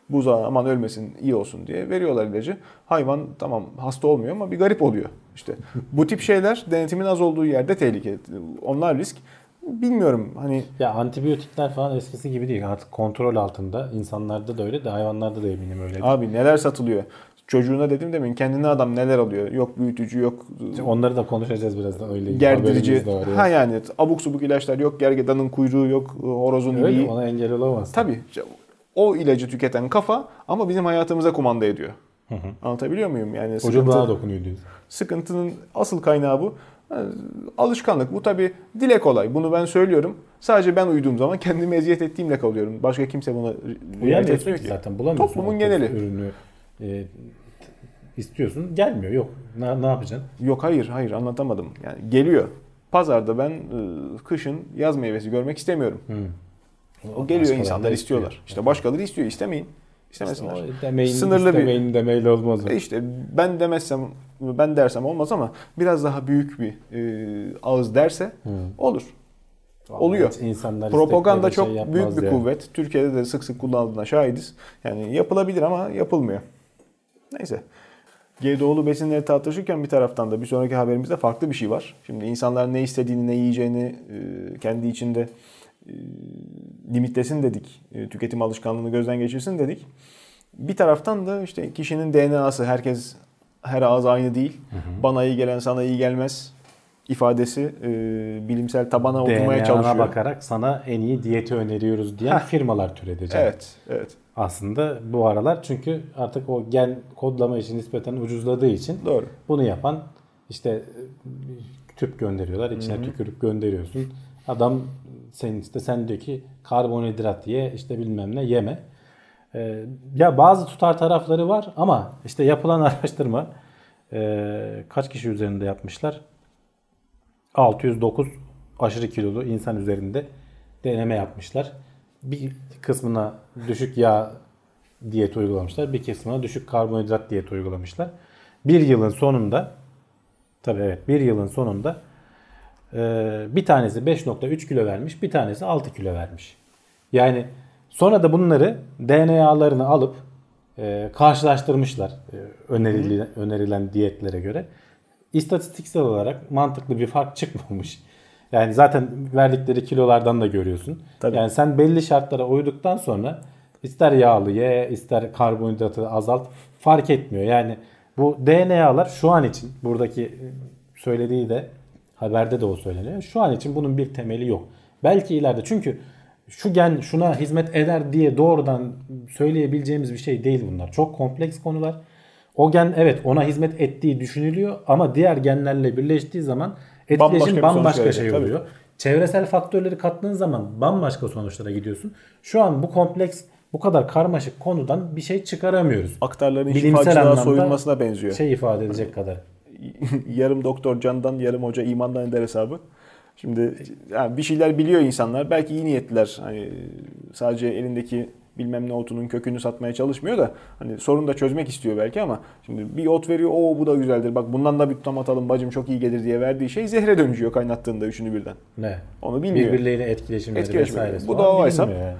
Buzağa aman ölmesin iyi olsun diye veriyorlar ilacı. Hayvan tamam hasta olmuyor ama bir garip oluyor. İşte bu tip şeyler denetimin az olduğu yerde tehlike. Onlar risk. Bilmiyorum hani Ya antibiyotikler falan eskisi gibi değil. Artık kontrol altında. İnsanlarda da öyle de hayvanlarda da eminim öyle. abi neler satılıyor. Çocuğuna dedim demin kendine adam neler alıyor. Yok büyütücü yok Onları da konuşacağız birazdan öyle. gerdirici. ya. Ha yani abuk subuk ilaçlar yok gergedanın kuyruğu yok horozun Öyle ibiği. ona engel olamaz. Tabii o ilacı tüketen kafa ama bizim hayatımıza kumanda ediyor. Anlatabiliyor muyum? Yani sıkıntı, bana dokunuyor diyorsun. sıkıntının asıl kaynağı bu. Alışkanlık. Bu tabii dile kolay. Bunu ben söylüyorum. Sadece ben uyduğum zaman kendimi eziyet ettiğimle kalıyorum. Başka kimse buna riayet etmiyor ki zaten bulamıyorsun. Toplumun geneli. Ürünü e, istiyorsun gelmiyor yok. Ne, ne yapacaksın? Yok hayır hayır anlatamadım. Yani geliyor. Pazarda ben e, kışın yaz meyvesi görmek istemiyorum. O geliyor Başkaları insanlar istiyorlar. istiyor. İşte başkaları istiyor. istemeyin. İşte İstemesinler. o demeyin, Sınırlı bir- demeyle olmaz. E işte ben demezsem, ben dersem olmaz ama biraz daha büyük bir e, ağız derse olur. Vallahi oluyor. insanlar Propaganda istekleri çok şey büyük bir yani. kuvvet. Türkiye'de de sık sık kullanıldığına şahidiz. Yani yapılabilir ama yapılmıyor. Neyse. GDO'lu besinleri tartışırken bir taraftan da bir sonraki haberimizde farklı bir şey var. Şimdi insanlar ne istediğini, ne yiyeceğini e, kendi içinde e, limitlesin dedik. E, Tüketim alışkanlığını gözden geçirsin dedik. Bir taraftan da işte kişinin DNA'sı herkes her ağız aynı değil. Bana iyi gelen sana iyi gelmez ifadesi e, bilimsel tabana oturmaya DNA'na çalışıyor. bakarak sana en iyi diyeti öneriyoruz diyen firmalar türedi. canım. Evet, evet. Aslında bu aralar çünkü artık o gen kodlama işi nispeten ucuzladığı için Doğru. bunu yapan işte e, tüp gönderiyorlar. içine tükürüp gönderiyorsun. Adam senin işte sen diyor ki karbonhidrat ye işte bilmem ne yeme. Ee, ya bazı tutar tarafları var ama işte yapılan araştırma e, kaç kişi üzerinde yapmışlar? 609 aşırı kilolu insan üzerinde deneme yapmışlar. Bir kısmına düşük yağ diyet uygulamışlar. Bir kısmına düşük karbonhidrat diyet uygulamışlar. Bir yılın sonunda tabii evet bir yılın sonunda e, bir tanesi 5.3 kilo vermiş, bir tanesi 6 kilo vermiş. Yani sonra da bunları DNA'larını alıp e, karşılaştırmışlar e, önerili, önerilen diyetlere göre. İstatistiksel olarak mantıklı bir fark çıkmamış. Yani zaten verdikleri kilolardan da görüyorsun. Tabii. Yani sen belli şartlara uyduktan sonra ister yağlı ye, ister karbonhidratı azalt fark etmiyor. Yani bu DNA'lar şu an için buradaki söylediği de haberde de o söyleniyor. Şu an için bunun bir temeli yok. Belki ileride çünkü şu gen şuna hizmet eder diye doğrudan söyleyebileceğimiz bir şey değil bunlar. Çok kompleks konular. O gen evet ona hizmet ettiği düşünülüyor ama diğer genlerle birleştiği zaman Bambaşka etkileşim bambaşka, sonuç şey verecek, tabii. oluyor. Çevresel faktörleri kattığın zaman bambaşka sonuçlara gidiyorsun. Şu an bu kompleks bu kadar karmaşık konudan bir şey çıkaramıyoruz. Aktarların şifacılığa soyulmasına benziyor. Şey ifade edecek kadar. yarım doktor candan, yarım hoca imandan eder hesabı. Şimdi yani bir şeyler biliyor insanlar. Belki iyi niyetliler. Hani sadece elindeki bilmem ne otunun kökünü satmaya çalışmıyor da hani sorunu da çözmek istiyor belki ama şimdi bir ot veriyor. O bu da güzeldir. Bak bundan da bir tutam atalım bacım çok iyi gelir diye verdiği şey zehre dönüşüyor kaynattığında üçünü birden. Ne? Onu bilmiyor. Birbirleriyle etkileşimleri Etkileşimleri. vesairesi Bu da o hesap. bilinmiyor yani.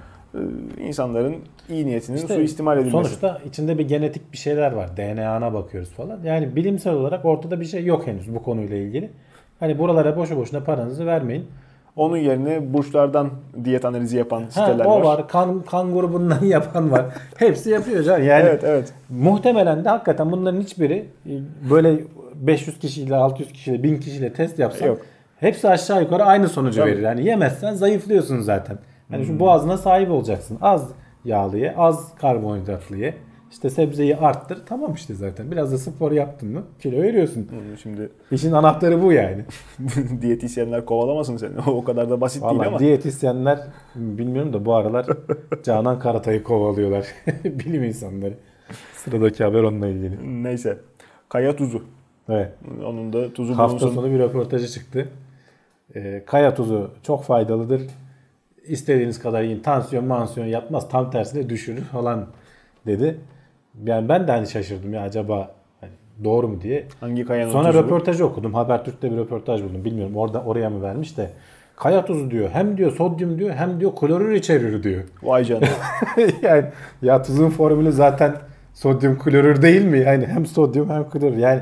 Ee, insanların iyi niyetinin İşte suistimal edilmesi. Sonuçta içinde bir genetik bir şeyler var. DNA'na bakıyoruz falan. Yani bilimsel olarak ortada bir şey yok henüz bu konuyla ilgili. Hani buralara boşu boşuna paranızı vermeyin. Onun yerine burçlardan diyet analizi yapan Ha, siteler o var. var. Kan, kan grubundan yapan var. Hepsi yapıyor canım. Yani Evet evet. muhtemelen de hakikaten bunların hiçbiri e, böyle 500 kişiyle 600 kişiyle 1000 kişiyle test yapsan Yok. hepsi aşağı yukarı aynı sonucu Tabii. verir. Yani yemezsen zayıflıyorsun zaten. Hani şu boğazına sahip olacaksın. Az yağlı ye, az karbonhidratlı ye. İşte sebzeyi arttır. Tamam işte zaten. Biraz da spor yaptın mı kilo veriyorsun. Şimdi İşin anahtarı bu yani. diyetisyenler kovalamasın seni. O kadar da basit değil Vallahi ama. diyetisyenler bilmiyorum da bu aralar Canan Karatay'ı kovalıyorlar. Bilim insanları. Sıradaki haber onunla ilgili. Neyse. Kaya tuzu. Evet. Onun da tuzu Hafta bulunsun. sonu bir röportajı çıktı. Ee, kaya tuzu çok faydalıdır. İstediğiniz kadar yiyin. Tansiyon mansiyon yapmaz. Tam tersine düşürür falan dedi. Yani ben de hani şaşırdım ya acaba hani doğru mu diye. Hangi kayanın Sonra tuzu? röportajı okudum. Habertürk'te bir röportaj buldum. Bilmiyorum orada oraya mı vermiş de. Kaya tuzu diyor. Hem diyor sodyum diyor hem diyor klorür içerir diyor. Vay canına. yani ya tuzun formülü zaten sodyum klorür değil mi? Yani hem sodyum hem klorür. Yani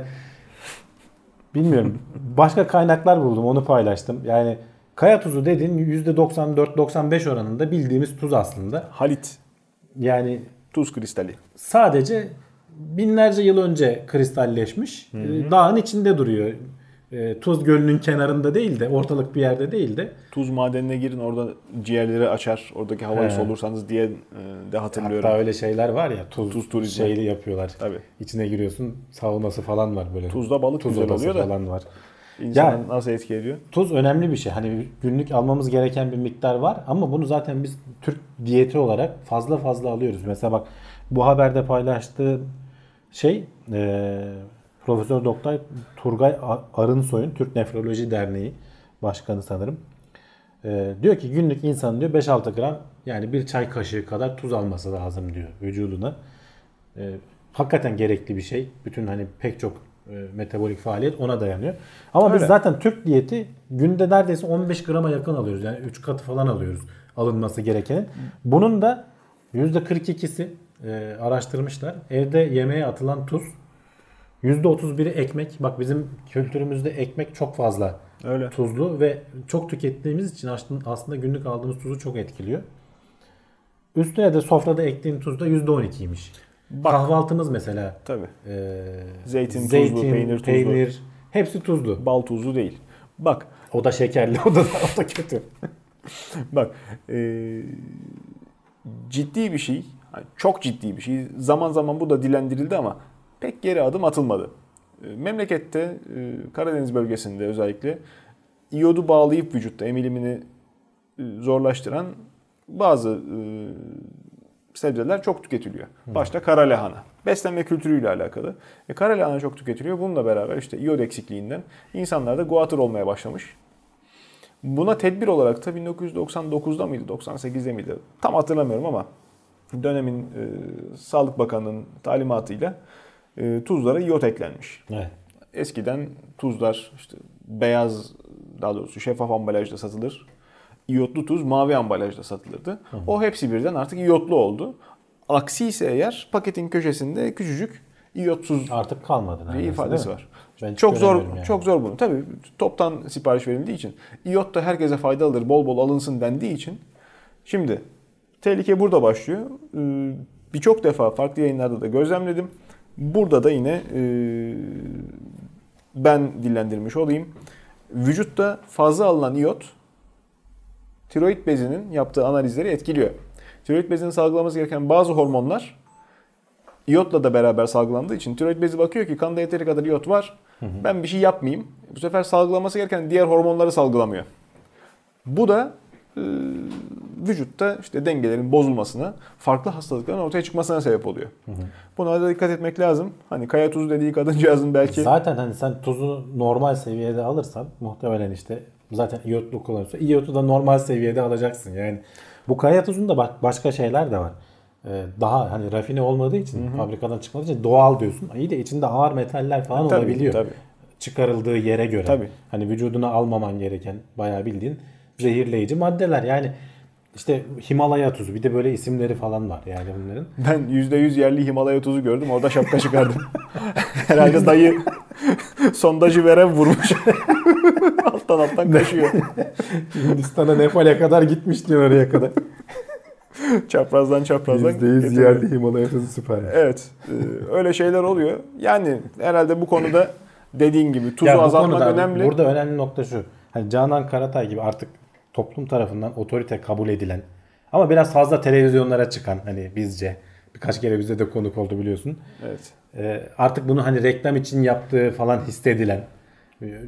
bilmiyorum. Başka kaynaklar buldum onu paylaştım. Yani kaya tuzu dediğin %94-95 oranında bildiğimiz tuz aslında. Halit. Yani Tuz kristali. sadece binlerce yıl önce kristalleşmiş. e, Dağın içinde duruyor. E, Tuz gölünün kenarında değil de ortalık bir yerde değil de Tuz madenine girin orada ciğerleri açar. Oradaki havayı He. solursanız diye e, de hatırlıyorum. hatta öyle şeyler var ya tuz, Tuz turizmi. şeyli yapıyorlar. Tabii. İçine giriyorsun savunması falan var böyle. Tuzda balık Tuz güzel oluyor da falan var. İnsanı Ya- nasıl etki ediyor? Tuz önemli bir şey. Hani günlük almamız gereken bir miktar var ama bunu zaten biz Türk diyeti olarak fazla fazla alıyoruz. Mesela bak bu haberde paylaştığı şey e, Profesör Doktor Turgay Arınsoy'un Türk Nefroloji Derneği Başkanı sanırım. E, diyor ki günlük insan diyor 5-6 gram yani bir çay kaşığı kadar tuz alması lazım diyor vücuduna. E, hakikaten gerekli bir şey. Bütün hani pek çok metabolik faaliyet ona dayanıyor. Ama Öyle. biz zaten Türk diyeti günde neredeyse 15 grama yakın alıyoruz. Yani 3 katı falan alıyoruz alınması gerekenin. Bunun da %42'si e, araştırmışlar. Evde yemeğe atılan tuz %31'i ekmek. Bak bizim kültürümüzde ekmek çok fazla Öyle. tuzlu ve çok tükettiğimiz için aslında- aslında günlük aldığımız tuzu çok etkiliyor. Üstüne de sofrada ektiğin tuz da %12'ymiş. Bak. Kahvaltımız mesela Tabii. e, Zeytin tuzlu, peynir tuzlu. peynir, hepsi tuzlu. Bal tuzlu değil. Bak O da şekerli, o da, o da kötü. Bak e, ciddi bir şey, çok ciddi bir şey. Zaman zaman bu da dilendirildi ama pek geri adım atılmadı. E, memlekette e, Karadeniz bölgesinde özellikle iyodu bağlayıp vücutta emilimini e, zorlaştıran bazı sebzeler çok tüketiliyor. Başta kara lahana. Beslenme kültürüyle alakalı. E, kara lahana çok tüketiliyor. Bununla beraber işte iyod eksikliğinden insanlarda guatr olmaya başlamış. Buna tedbir olarak da 1999'da mıydı, 98'de miydi? Tam hatırlamıyorum ama dönemin e, Sağlık Bakanı'nın talimatıyla e, tuzlara iyot eklenmiş. Evet. Eskiden tuzlar işte beyaz daha doğrusu şeffaf ambalajda satılır. İyotlu tuz mavi ambalajda satılırdı. O hepsi birden artık iyotlu oldu. Aksi ise eğer paketin köşesinde küçücük iyotsuz Artık kalmadı. bir ifadesi var. Ben çok zor yani. çok zor bunu. Tabii toptan sipariş verildiği için iyot da herkese faydalıdır, bol bol alınsın dendiği için şimdi tehlike burada başlıyor. Ee, Birçok defa farklı yayınlarda da gözlemledim. Burada da yine e, ben dillendirmiş olayım. Vücutta fazla alınan iyot tiroid bezinin yaptığı analizleri etkiliyor. Tiroid bezinin salgılaması gereken bazı hormonlar iyotla da beraber salgılandığı için tiroid bezi bakıyor ki kanda yeteri kadar iyot var. Ben bir şey yapmayayım. Bu sefer salgılaması gereken diğer hormonları salgılamıyor. Bu da e, vücutta işte dengelerin bozulmasına, farklı hastalıkların ortaya çıkmasına sebep oluyor. Buna da dikkat etmek lazım. Hani kaya tuzu dediği kadıncağızın belki Zaten hani sen tuzu normal seviyede alırsan muhtemelen işte zaten iyotlu kullanıyorsa iyotu da normal seviyede alacaksın. Yani bu kaya tuzunda bak başka şeyler de var. Ee, daha hani rafine olmadığı için fabrikadan çıkmadığı için doğal diyorsun. İyi de içinde ağır metaller falan Tabii, olabiliyor. tabii. Çıkarıldığı yere göre. Tabii. Hani vücuduna almaman gereken bayağı bildiğin zehirleyici maddeler. Yani işte Himalaya tuzu bir de böyle isimleri falan var yani bunların. ben %100 yerli Himalaya tuzu gördüm. Orada şapka çıkardım. Herhalde dayı sondajı veren vurmuş. Alttan alttan kaşıyor. Hindistan'a Nepal'e kadar gitmiş diyor oraya kadar. Çaprazdan çaprazdan. getiriyor. yerli Himalaya tuzu süper. Evet. e, öyle şeyler oluyor. Yani herhalde bu konuda dediğin gibi tuzu Ya azaltmak konuda önemli. Burada önemli nokta şu. Hani Canan Karatay gibi artık toplum tarafından otorite kabul edilen ama biraz fazla televizyonlara çıkan hani bizce birkaç kere bize de konuk oldu biliyorsun. Evet. Ee, artık bunu hani reklam için yaptığı falan hissedilen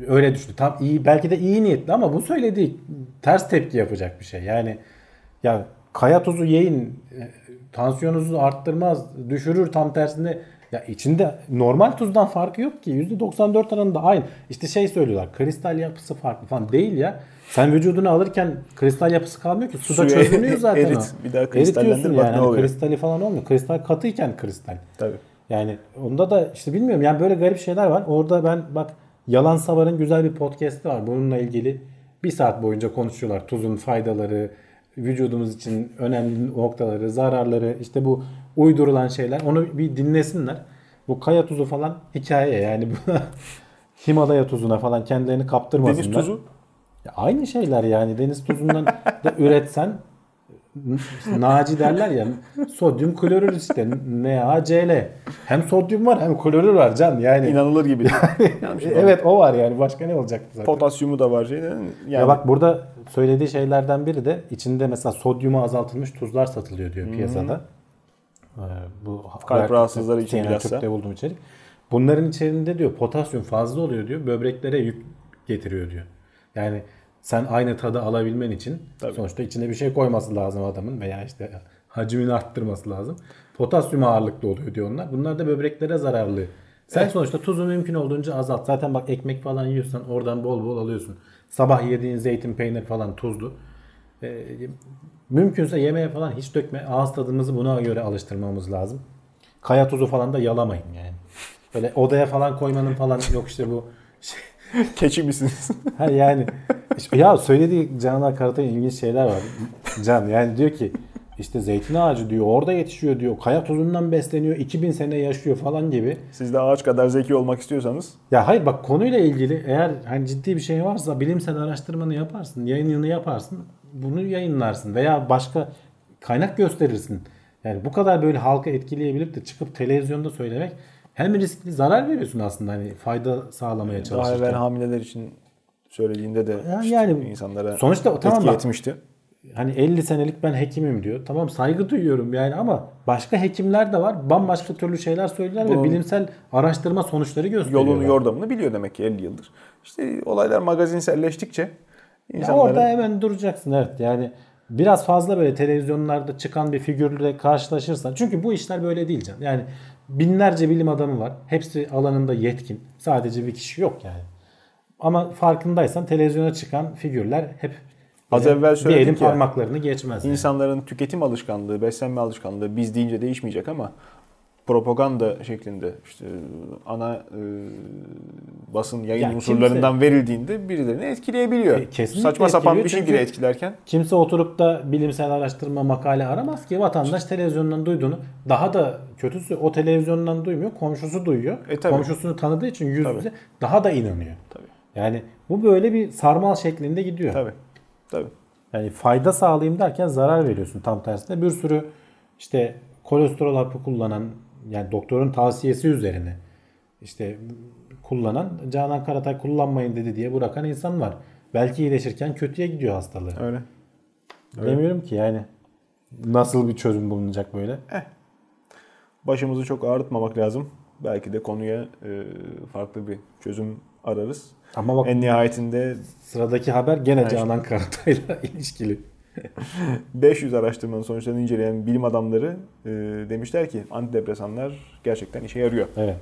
öyle düşündü. Tam iyi belki de iyi niyetli ama bu söylediği ters tepki yapacak bir şey. Yani ya kaya tuzu yiyin tansiyonunuzu arttırmaz, düşürür tam tersine ya içinde normal tuzdan farkı yok ki. %94 oranında aynı. İşte şey söylüyorlar. Kristal yapısı farklı falan değil ya. Sen vücudunu alırken kristal yapısı kalmıyor ki. Suda Suya çözünüyor zaten erit. o. Bir daha kristallendir, bak yani. ne Hani oluyor. kristali falan olmuyor. Kristal katıyken kristal. Tabii. Yani onda da işte bilmiyorum yani böyle garip şeyler var. Orada ben bak Yalan Savar'ın güzel bir podcast'i var. Bununla ilgili bir saat boyunca konuşuyorlar. Tuzun faydaları, vücudumuz için önemli noktaları, zararları, işte bu uydurulan şeyler. Onu bir dinlesinler. Bu kaya tuzu falan hikaye yani Himalaya tuzuna falan kendilerini kaptırmasınlar. Deniz tuzu. Ya aynı şeyler yani deniz tuzundan da üretsen Naci derler ya sodyum klorür işte NaCl. Hem sodyum var hem klorür var can yani. İnanılır gibi değil. Yanlış anlamadım. evet o var yani başka ne olacaktı zaten. Potasyumu da var. Şey, yani Ya bak burada söylediği şeylerden biri de içinde mesela sodyumu azaltılmış tuzlar satılıyor diyor piyasada. Ee, bu Kalp rahatsızları için bilhassa. Türk'te bulduğum içerik. Bunların içerisinde diyor potasyum fazla oluyor diyor. Böbreklere yük getiriyor diyor. Yani sen aynı tadı alabilmen için Tabii. sonuçta içine bir şey koyması lazım adamın veya işte hacmini arttırması lazım. Potasyum ağırlıklı oluyor diyor onlar. Bunlar da böbreklere zararlı. Sen sonuçta tuzu mümkün olduğunca azalt. Zaten bak ekmek falan yiyorsan oradan bol bol alıyorsun. Sabah yediğin zeytin peynir falan tuzlu. Ee, mümkünse yemeğe falan hiç dökme. Ağız tadımızı buna göre alıştırmamız lazım. Kaya tuzu falan da yalamayın yani. Böyle odaya falan koymanın falan yok işte bu şey. Keçi misiniz? Ha yani ya söylediği Canan Karatay'ın ilginç şeyler var. Can yani diyor ki işte zeytin ağacı diyor orada yetişiyor diyor. Kaya tozundan besleniyor. 2000 sene yaşıyor falan gibi. Siz de ağaç kadar zeki olmak istiyorsanız Ya hayır bak konuyla ilgili eğer hani ciddi bir şey varsa bilimsel araştırmanı yaparsın, yayınını yaparsın, bunu yayınlarsın veya başka kaynak gösterirsin. Yani bu kadar böyle halka etkileyebilip de çıkıp televizyonda söylemek hem riskli zarar veriyorsun aslında hani fayda sağlamaya daha çalışırken. evvel hamileler için söylediğinde de Ya işte yani insanlara sonuçta tamam etki bak. etmişti. Hani 50 senelik ben hekimim diyor. Tamam saygı duyuyorum yani ama başka hekimler de var. Bambaşka türlü şeyler söylüyorlar Bunun- ve bilimsel araştırma sonuçları gösteriyorlar. Yolunu yordamını biliyor demek ki 50 yıldır. İşte olaylar magazinselleştikçe Ya insanların orada hemen duracaksın evet. Yani biraz fazla böyle televizyonlarda çıkan bir figürle karşılaşırsan. Çünkü bu işler böyle değil can. Yani binlerce bilim adamı var. Hepsi alanında yetkin. Sadece bir kişi yok yani. Ama farkındaysan televizyona çıkan figürler hep Az böyle evvel bir söyledik elin ya, parmaklarını geçmez. yani. insanların tüketim alışkanlığı, beslenme alışkanlığı biz deyince değişmeyecek ama propaganda şeklinde işte ana e, basın yayın Ya unsurlarından verildiğinde birilerini etkileyebiliyor. E, kesinlikle Saçma sapan bir şey bile etkilerken Kimse oturup da bilimsel araştırma makale aramaz ki vatandaş televizyondan duyduğunu daha da kötüsü o televizyondan duymuyor komşusu duyuyor. E, tabii. Komşusunu tanıdığı için yüz yüze daha da inanıyor. tabii. Yani bu böyle bir sarmal şeklinde gidiyor. Tabii. Tabii. Yani fayda sağlayayım derken zarar veriyorsun tam tersine. Bir sürü işte kolesterol hapı kullanan yani doktorun tavsiyesi üzerine işte kullanan Canan Karatay kullanmayın dedi diye bırakan insan var. Belki iyileşirken kötüye gidiyor hastalığı. Öyle. Bilemiyorum ki yani nasıl bir çözüm bulunacak böyle. Başımızı çok ağrıtmamak lazım. Belki de konuya e, farklı bir çözüm ararız. Ama bak En nihayetinde sıradaki haber gene Yani Canan Karatay'la ilişkili. 500 araştırmanın sonuçlarını inceleyen bilim adamları e, demişler ki antidepresanlar gerçekten işe yarıyor. Evet.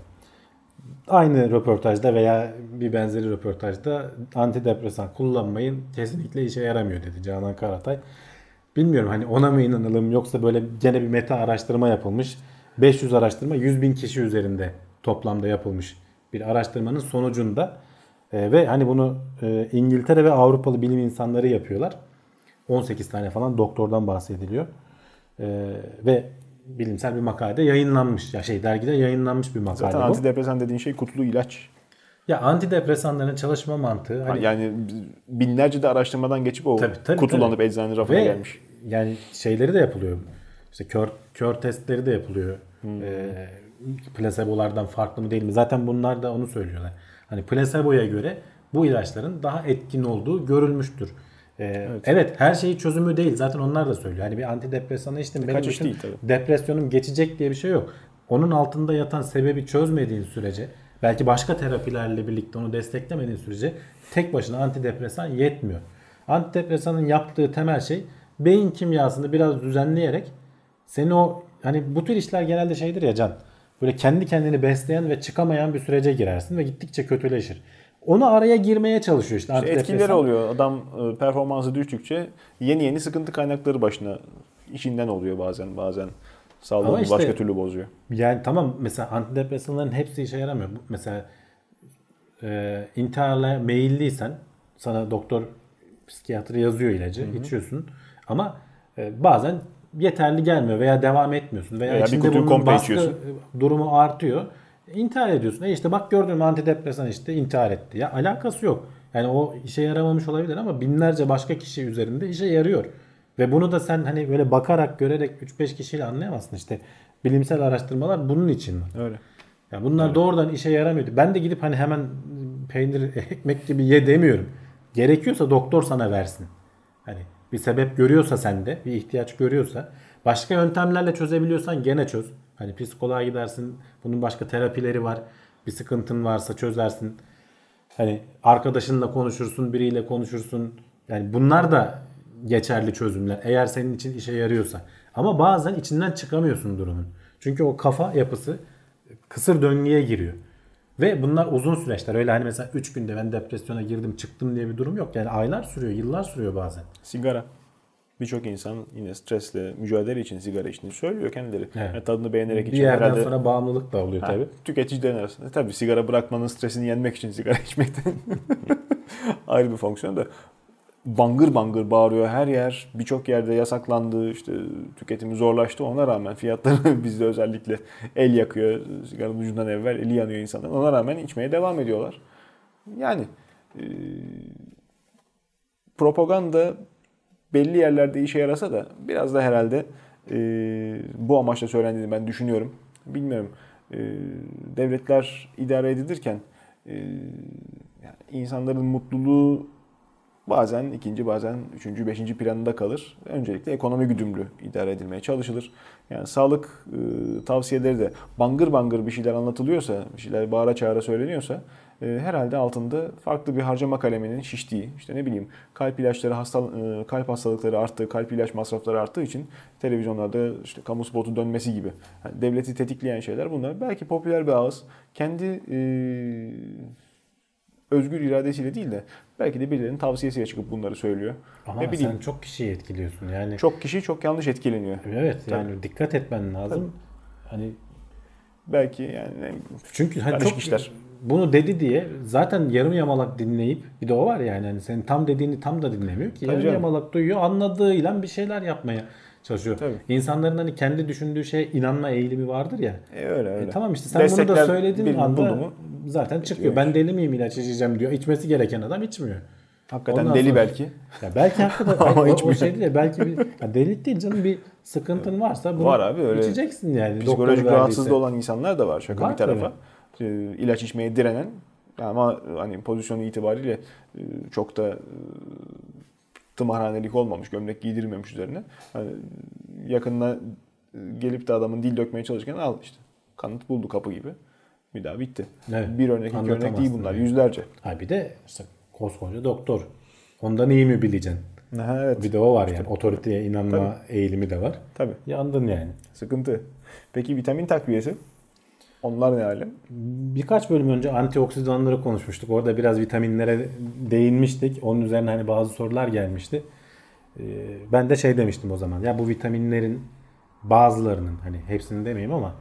Aynı röportajda veya bir benzeri röportajda antidepresan kullanmayın kesinlikle işe yaramıyor dedi Canan Karatay. Bilmiyorum hani ona mı inanalım yoksa böyle gene bir meta araştırma yapılmış. 500 araştırma 100 bin kişi üzerinde toplamda yapılmış bir araştırmanın sonucunda e, ve hani bunu e, İngiltere ve Avrupalı bilim insanları yapıyorlar. 18 tane falan doktordan bahsediliyor. E, ve bilimsel bir makalede yayınlanmış. Ya şey dergide yayınlanmış bir makale Zaten bu. antidepresan dediğin şey kutlu ilaç. Ya antidepresanların çalışma mantığı hani Yani binlerce de araştırmadan geçip o Tabii, tabii, kutulanıp eczanenin rafına ve gelmiş. yani şeyleri de yapılıyor. İşte kör, kör testleri de yapılıyor. Hmm. Ee, plasebolardan farklı mı değil mi? Zaten bunlar da onu söylüyorlar. Hani plaseboya göre bu ilaçların daha etkin olduğu görülmüştür. Ee, evet. her şeyi çözümü değil. Zaten onlar da söylüyor. Hani bir antidepresanı içtim. Benim bütün değil tabii. depresyonum geçecek diye bir şey yok. Onun altında yatan sebebi çözmediğin sürece belki başka terapilerle birlikte onu desteklemediğin sürece tek başına antidepresan yetmiyor. Antidepresanın yaptığı temel şey beyin kimyasını biraz düzenleyerek seni o hani bu tür işler genelde şeydir ya Can. Böyle kendi kendini besleyen ve çıkamayan bir sürece girersin ve gittikçe kötüleşir. Onu araya girmeye çalışıyor işte İşte etkileri oluyor. Adam e, performansı düştükçe yeni yeni sıkıntı kaynakları başına işinden oluyor bazen bazen. Sağlığını işte- başka türlü bozuyor. Yani tamam mesela antidepresanların hepsi işe yaramıyor. Mesela e, intiharla meyilliysen sana doktor psikiyatri yazıyor ilacı içiyorsun ama e, bazen yeterli gelmiyor veya devam etmiyorsun veya, Veya içinde bunun baskı içiyorsun. durumu artıyor. İntihar ediyorsun. E işte bak gördün mü antidepresan işte intihar etti. Ya alakası yok. Yani o işe yaramamış olabilir ama binlerce başka kişi üzerinde işe yarıyor. Ve bunu da sen hani böyle bakarak görerek 3-5 kişiyle anlayamazsın işte. Bilimsel araştırmalar bunun için var. Öyle. Ya bunlar doğrudan işe yaramıyordu. Ben de gidip hani hemen peynir ekmek gibi ye demiyorum. Gerekiyorsa doktor sana versin. Hani bir sebep görüyorsa sende, bir ihtiyaç görüyorsa, başka yöntemlerle çözebiliyorsan gene çöz. Hani psikoloğa gidersin. Bunun başka terapileri var. Bir sıkıntın varsa çözersin. Hani arkadaşınla konuşursun, biriyle konuşursun. Yani bunlar da geçerli çözümler. Eğer senin için işe yarıyorsa. Ama bazen içinden çıkamıyorsun durumun. Çünkü o kafa yapısı kısır döngüye giriyor. Ve bunlar uzun süreçler. Öyle hani mesela 3 günde ben depresyona girdim çıktım diye bir durum yok. Yani aylar sürüyor, yıllar sürüyor bazen. Sigara. Birçok insan yine stresle mücadele için sigara içtiğini söylüyor kendileri. Evet. Yani tadını beğenerek Bir içiyor. yerden Herhalde sonra bağımlılık da oluyor tabii. Tüketicilerin arasında. Tabii sigara bırakmanın stresini yenmek için sigara içmekten ayrı bir fonksiyon da bangır bangır bağırıyor her yer. Birçok yerde yasaklandı. işte tüketimi zorlaştı. Ona rağmen fiyatları bizde özellikle el yakıyor. Sigaranın ucundan evvel eli yanıyor insanların. Ona rağmen içmeye devam ediyorlar. Yani e, propaganda belli yerlerde işe yarasa da biraz da herhalde e, bu amaçla söylendiğini ben düşünüyorum. Bilmiyorum. E, devletler idare edilirken e, yani insanların mutluluğu bazen ikinci bazen üçüncü beşinci planında kalır. Öncelikle ekonomi güdümlü idare edilmeye çalışılır. Yani sağlık e, tavsiyeleri de bangır bangır bir şeyler anlatılıyorsa, bir şeyler bağıra çağıra söyleniyorsa e, herhalde altında farklı bir harcama kaleminin şiştiği, işte ne bileyim kalp ilaçları, hasta, e, kalp hastalıkları arttığı, kalp ilaç masrafları arttığı için televizyonlarda işte kamu spotu dönmesi gibi yani devleti tetikleyen şeyler bunlar. Belki popüler bir ağız kendi e, özgür iradesiyle değil de belki de birilerinin tavsiyesiyle çıkıp bunları söylüyor. Ama ne bileyim sen çok kişiyi etkiliyorsun. Yani çok kişi çok yanlış etkileniyor. evet yani dikkat etmen lazım. Hani Belki yani çünkü hani çok işler. bunu dedi diye zaten yarım yamalak dinleyip bir de o var yani hani senin tam dediğini tam da dinlemiyor ki. Tabii yarım canım. yamalak duyuyor, anladığıyla bir şeyler yapmaya çalışıyor. Tabii. İnsanların hani kendi düşündüğü şeye inanma eğilimi vardır ya. e, öyle öyle. E tamam işte sen bunu da Destekler söylediğin anda mu? zaten çıkıyor. Ben deli miyim ilaç içeceğim diyor. İçmesi gereken adam içmiyor. Hakikaten Ondan deli sonra- belki. Ya belki hakikaten Ama o, o şey değil ya, belki bir ya delilik değil canım bir sıkıntın varsa bunu Var abi, öyle içeceksin yani. Psikolojik rahatsızlığı olan insanlar da var şaka Var bir tarafa. E, ilaç içmeye direnen ama hani pozisyonu itibariyle e, çok da e, tımarhanelik olmamış, gömlek giydirilmemiş üzerine. Hani yakınına e, gelip de adamın dil dökmeye çalışırken al işte kanıt buldu kapı gibi. Bir daha bitti. Evet. Bir örnek, iki örnek değil bunlar. yani. Yüzlerce. Ha bir de işte koskoca doktor. Ondan iyi mi bileceksin? Ha, evet. Bir de o var yani. Otoriteye inanma eğilimi de var. Tabii. Yandın yani. Sıkıntı. Peki vitamin takviyesi? Onlar ne alem? Birkaç bölüm önce antioksidanları konuşmuştuk. Orada biraz vitaminlere değinmiştik. Onun üzerine hani bazı sorular gelmişti. Ee, ben de şey demiştim o zaman. Ya bu vitaminlerin bazılarının hani hepsini demeyeyim ama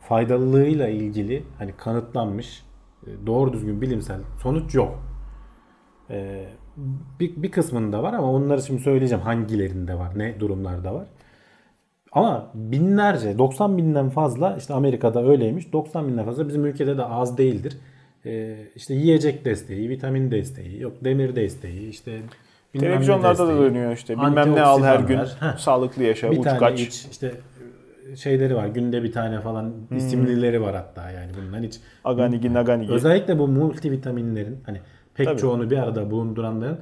faydalılığıyla ilgili hani kanıtlanmış e, doğru düzgün bilimsel sonuç yok. Ee, bir, bir kısmında var ama onları şimdi söyleyeceğim hangilerinde var, ne durumlarda var. Ama binlerce, 90 binden fazla işte Amerika'da öyleymiş. 90 binden fazla bizim ülkede de az değildir. Ee, işte yiyecek desteği, vitamin desteği, yok demir desteği, işte bilmem Televizyonlarda da desteği. dönüyor işte. Bilmem ne al her gün. Heh. Sağlıklı yaşa, bir uç tane kaç. iç, işte şeyleri var. Günde bir tane falan isimlileri var hatta yani bundan hiç. Aganigi, naganigi. Özellikle bu multivitaminlerin hani pek Tabii. çoğunu bir arada bulunduranların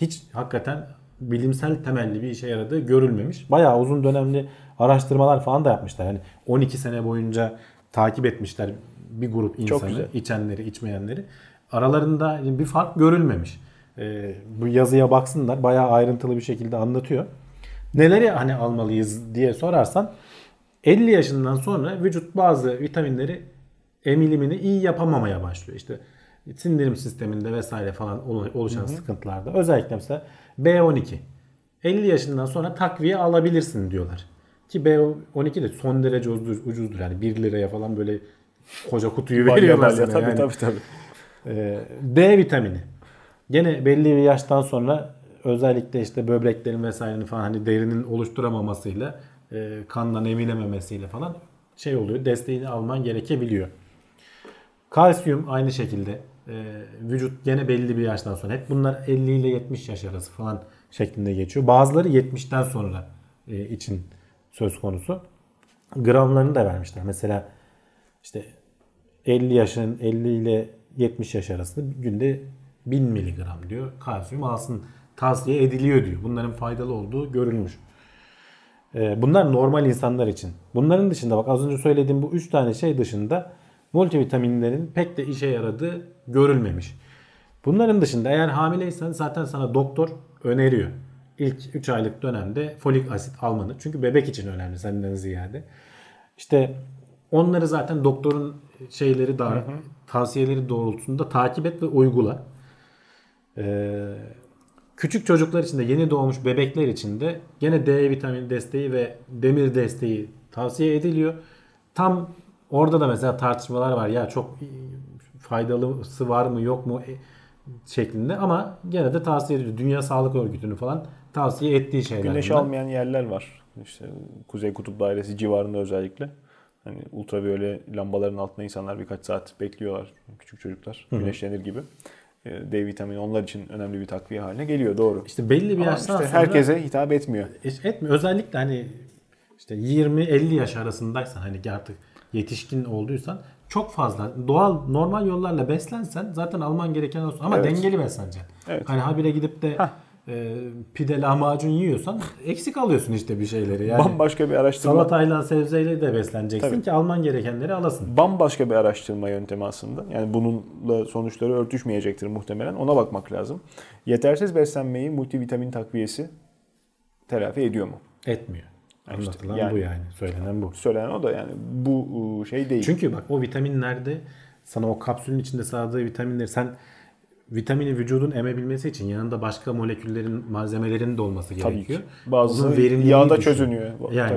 hiç hakikaten bilimsel temelli bir işe yaradığı görülmemiş. Bayağı uzun dönemli araştırmalar falan da yapmışlar. Yani 12 sene boyunca takip etmişler bir grup insanı, içenleri, içmeyenleri. Aralarında bir fark görülmemiş. Ee, bu yazıya baksınlar. Bayağı ayrıntılı bir şekilde anlatıyor. Neleri hani almalıyız diye sorarsan 50 yaşından sonra vücut bazı vitaminleri emilimini iyi yapamamaya başlıyor. İşte sindirim sisteminde vesaire falan oluşan sıkıntılarda. Özellikle mesela B12. 50 yaşından sonra takviye alabilirsin diyorlar. Ki B12 de son derece ucuz, ucuzdur. Yani 1 liraya falan böyle koca kutuyu veriyorlar sana. Tabii yani. tabii tabii. Ee, D vitamini. Gene belli bir yaştan sonra özellikle işte böbreklerin vesairenin falan hani derinin oluşturamamasıyla e, kandan emilememesiyle falan şey oluyor. Desteğini alman gerekebiliyor. Kalsiyum aynı şekilde e, vücut gene belli bir yaştan sonra hep bunlar 50 ile 70 yaş arası falan şeklinde geçiyor. Bazıları 70'ten sonra e, için söz konusu. Gramlarını da vermişler. Mesela işte 50 yaşın 50 ile 70 yaş arasında günde 1000 miligram diyor kalsiyum alsın tavsiye ediliyor diyor. Bunların faydalı olduğu görülmüş. Ee, Bunlar normal insanlar için. Bunların dışında bak az önce söylediğim bu 3 tane şey dışında multivitaminlerin pek de işe yaradığı görülmemiş. Bunların dışında eğer hamileysen zaten sana doktor öneriyor. İlk 3 aylık dönemde folik asit almanı. Çünkü bebek için önemli senden ziyade. İşte onları zaten doktorun şeyleri da tavsiyeleri doğrultusunda takip et ve uygula. Ee, Küçük çocuklar için de yeni doğmuş bebekler için de gene D vitamini desteği ve demir desteği tavsiye ediliyor. Tam orada da mesela tartışmalar var ya çok faydalısı var mı yok mu e, şeklinde ama gene de tavsiye ediliyor. Dünya Sağlık Örgütü'nün falan tavsiye ettiği şeyler. Güneş bunlar. almayan yerler var. İşte Kuzey Kutup Dairesi civarında özellikle. Hani ultraviyole lambaların altında insanlar birkaç saat bekliyorlar. Küçük çocuklar güneşlenir gibi. Ee, D vitamini onlar için önemli bir takviye haline geliyor doğru. İşte belli bir yaştan işte herkese hitap etmiyor. Et- etmiyor. Özellikle hani işte 20-50 yaş arasındaysan hani artık yetişkin olduysan çok fazla doğal normal yollarla beslensen zaten alman gereken olsun ama Evet. dengeli besleneceksin. Evet. Hani habire gidip de e, pide lahmacun yiyorsan eksik alıyorsun işte bir şeyleri. Yani Bambaşka bir araştırma. salatayla sebzeyle de besleneceksin Tabii. ki alman gerekenleri alasın. bambaşka bir araştırma yöntemi aslında. Yani bununla sonuçları örtüşmeyecektir muhtemelen. Ona bakmak lazım. Yetersiz beslenmeyi multivitamin takviyesi telafi ediyor mu? Etmiyor. İşte Anlatılan yani- bu yani. Söylenen bu. Söylenen o da yani bu ıı, şey değil. Çünkü bak o vitaminlerde sana o kapsülün içinde sağladığı vitaminleri sen vitamini vücudun emebilmesi için yanında başka moleküllerin malzemelerin de olması Tabii gerekiyor. ki. Bazısı Onun verimliliği yağda çözünüyor. Yani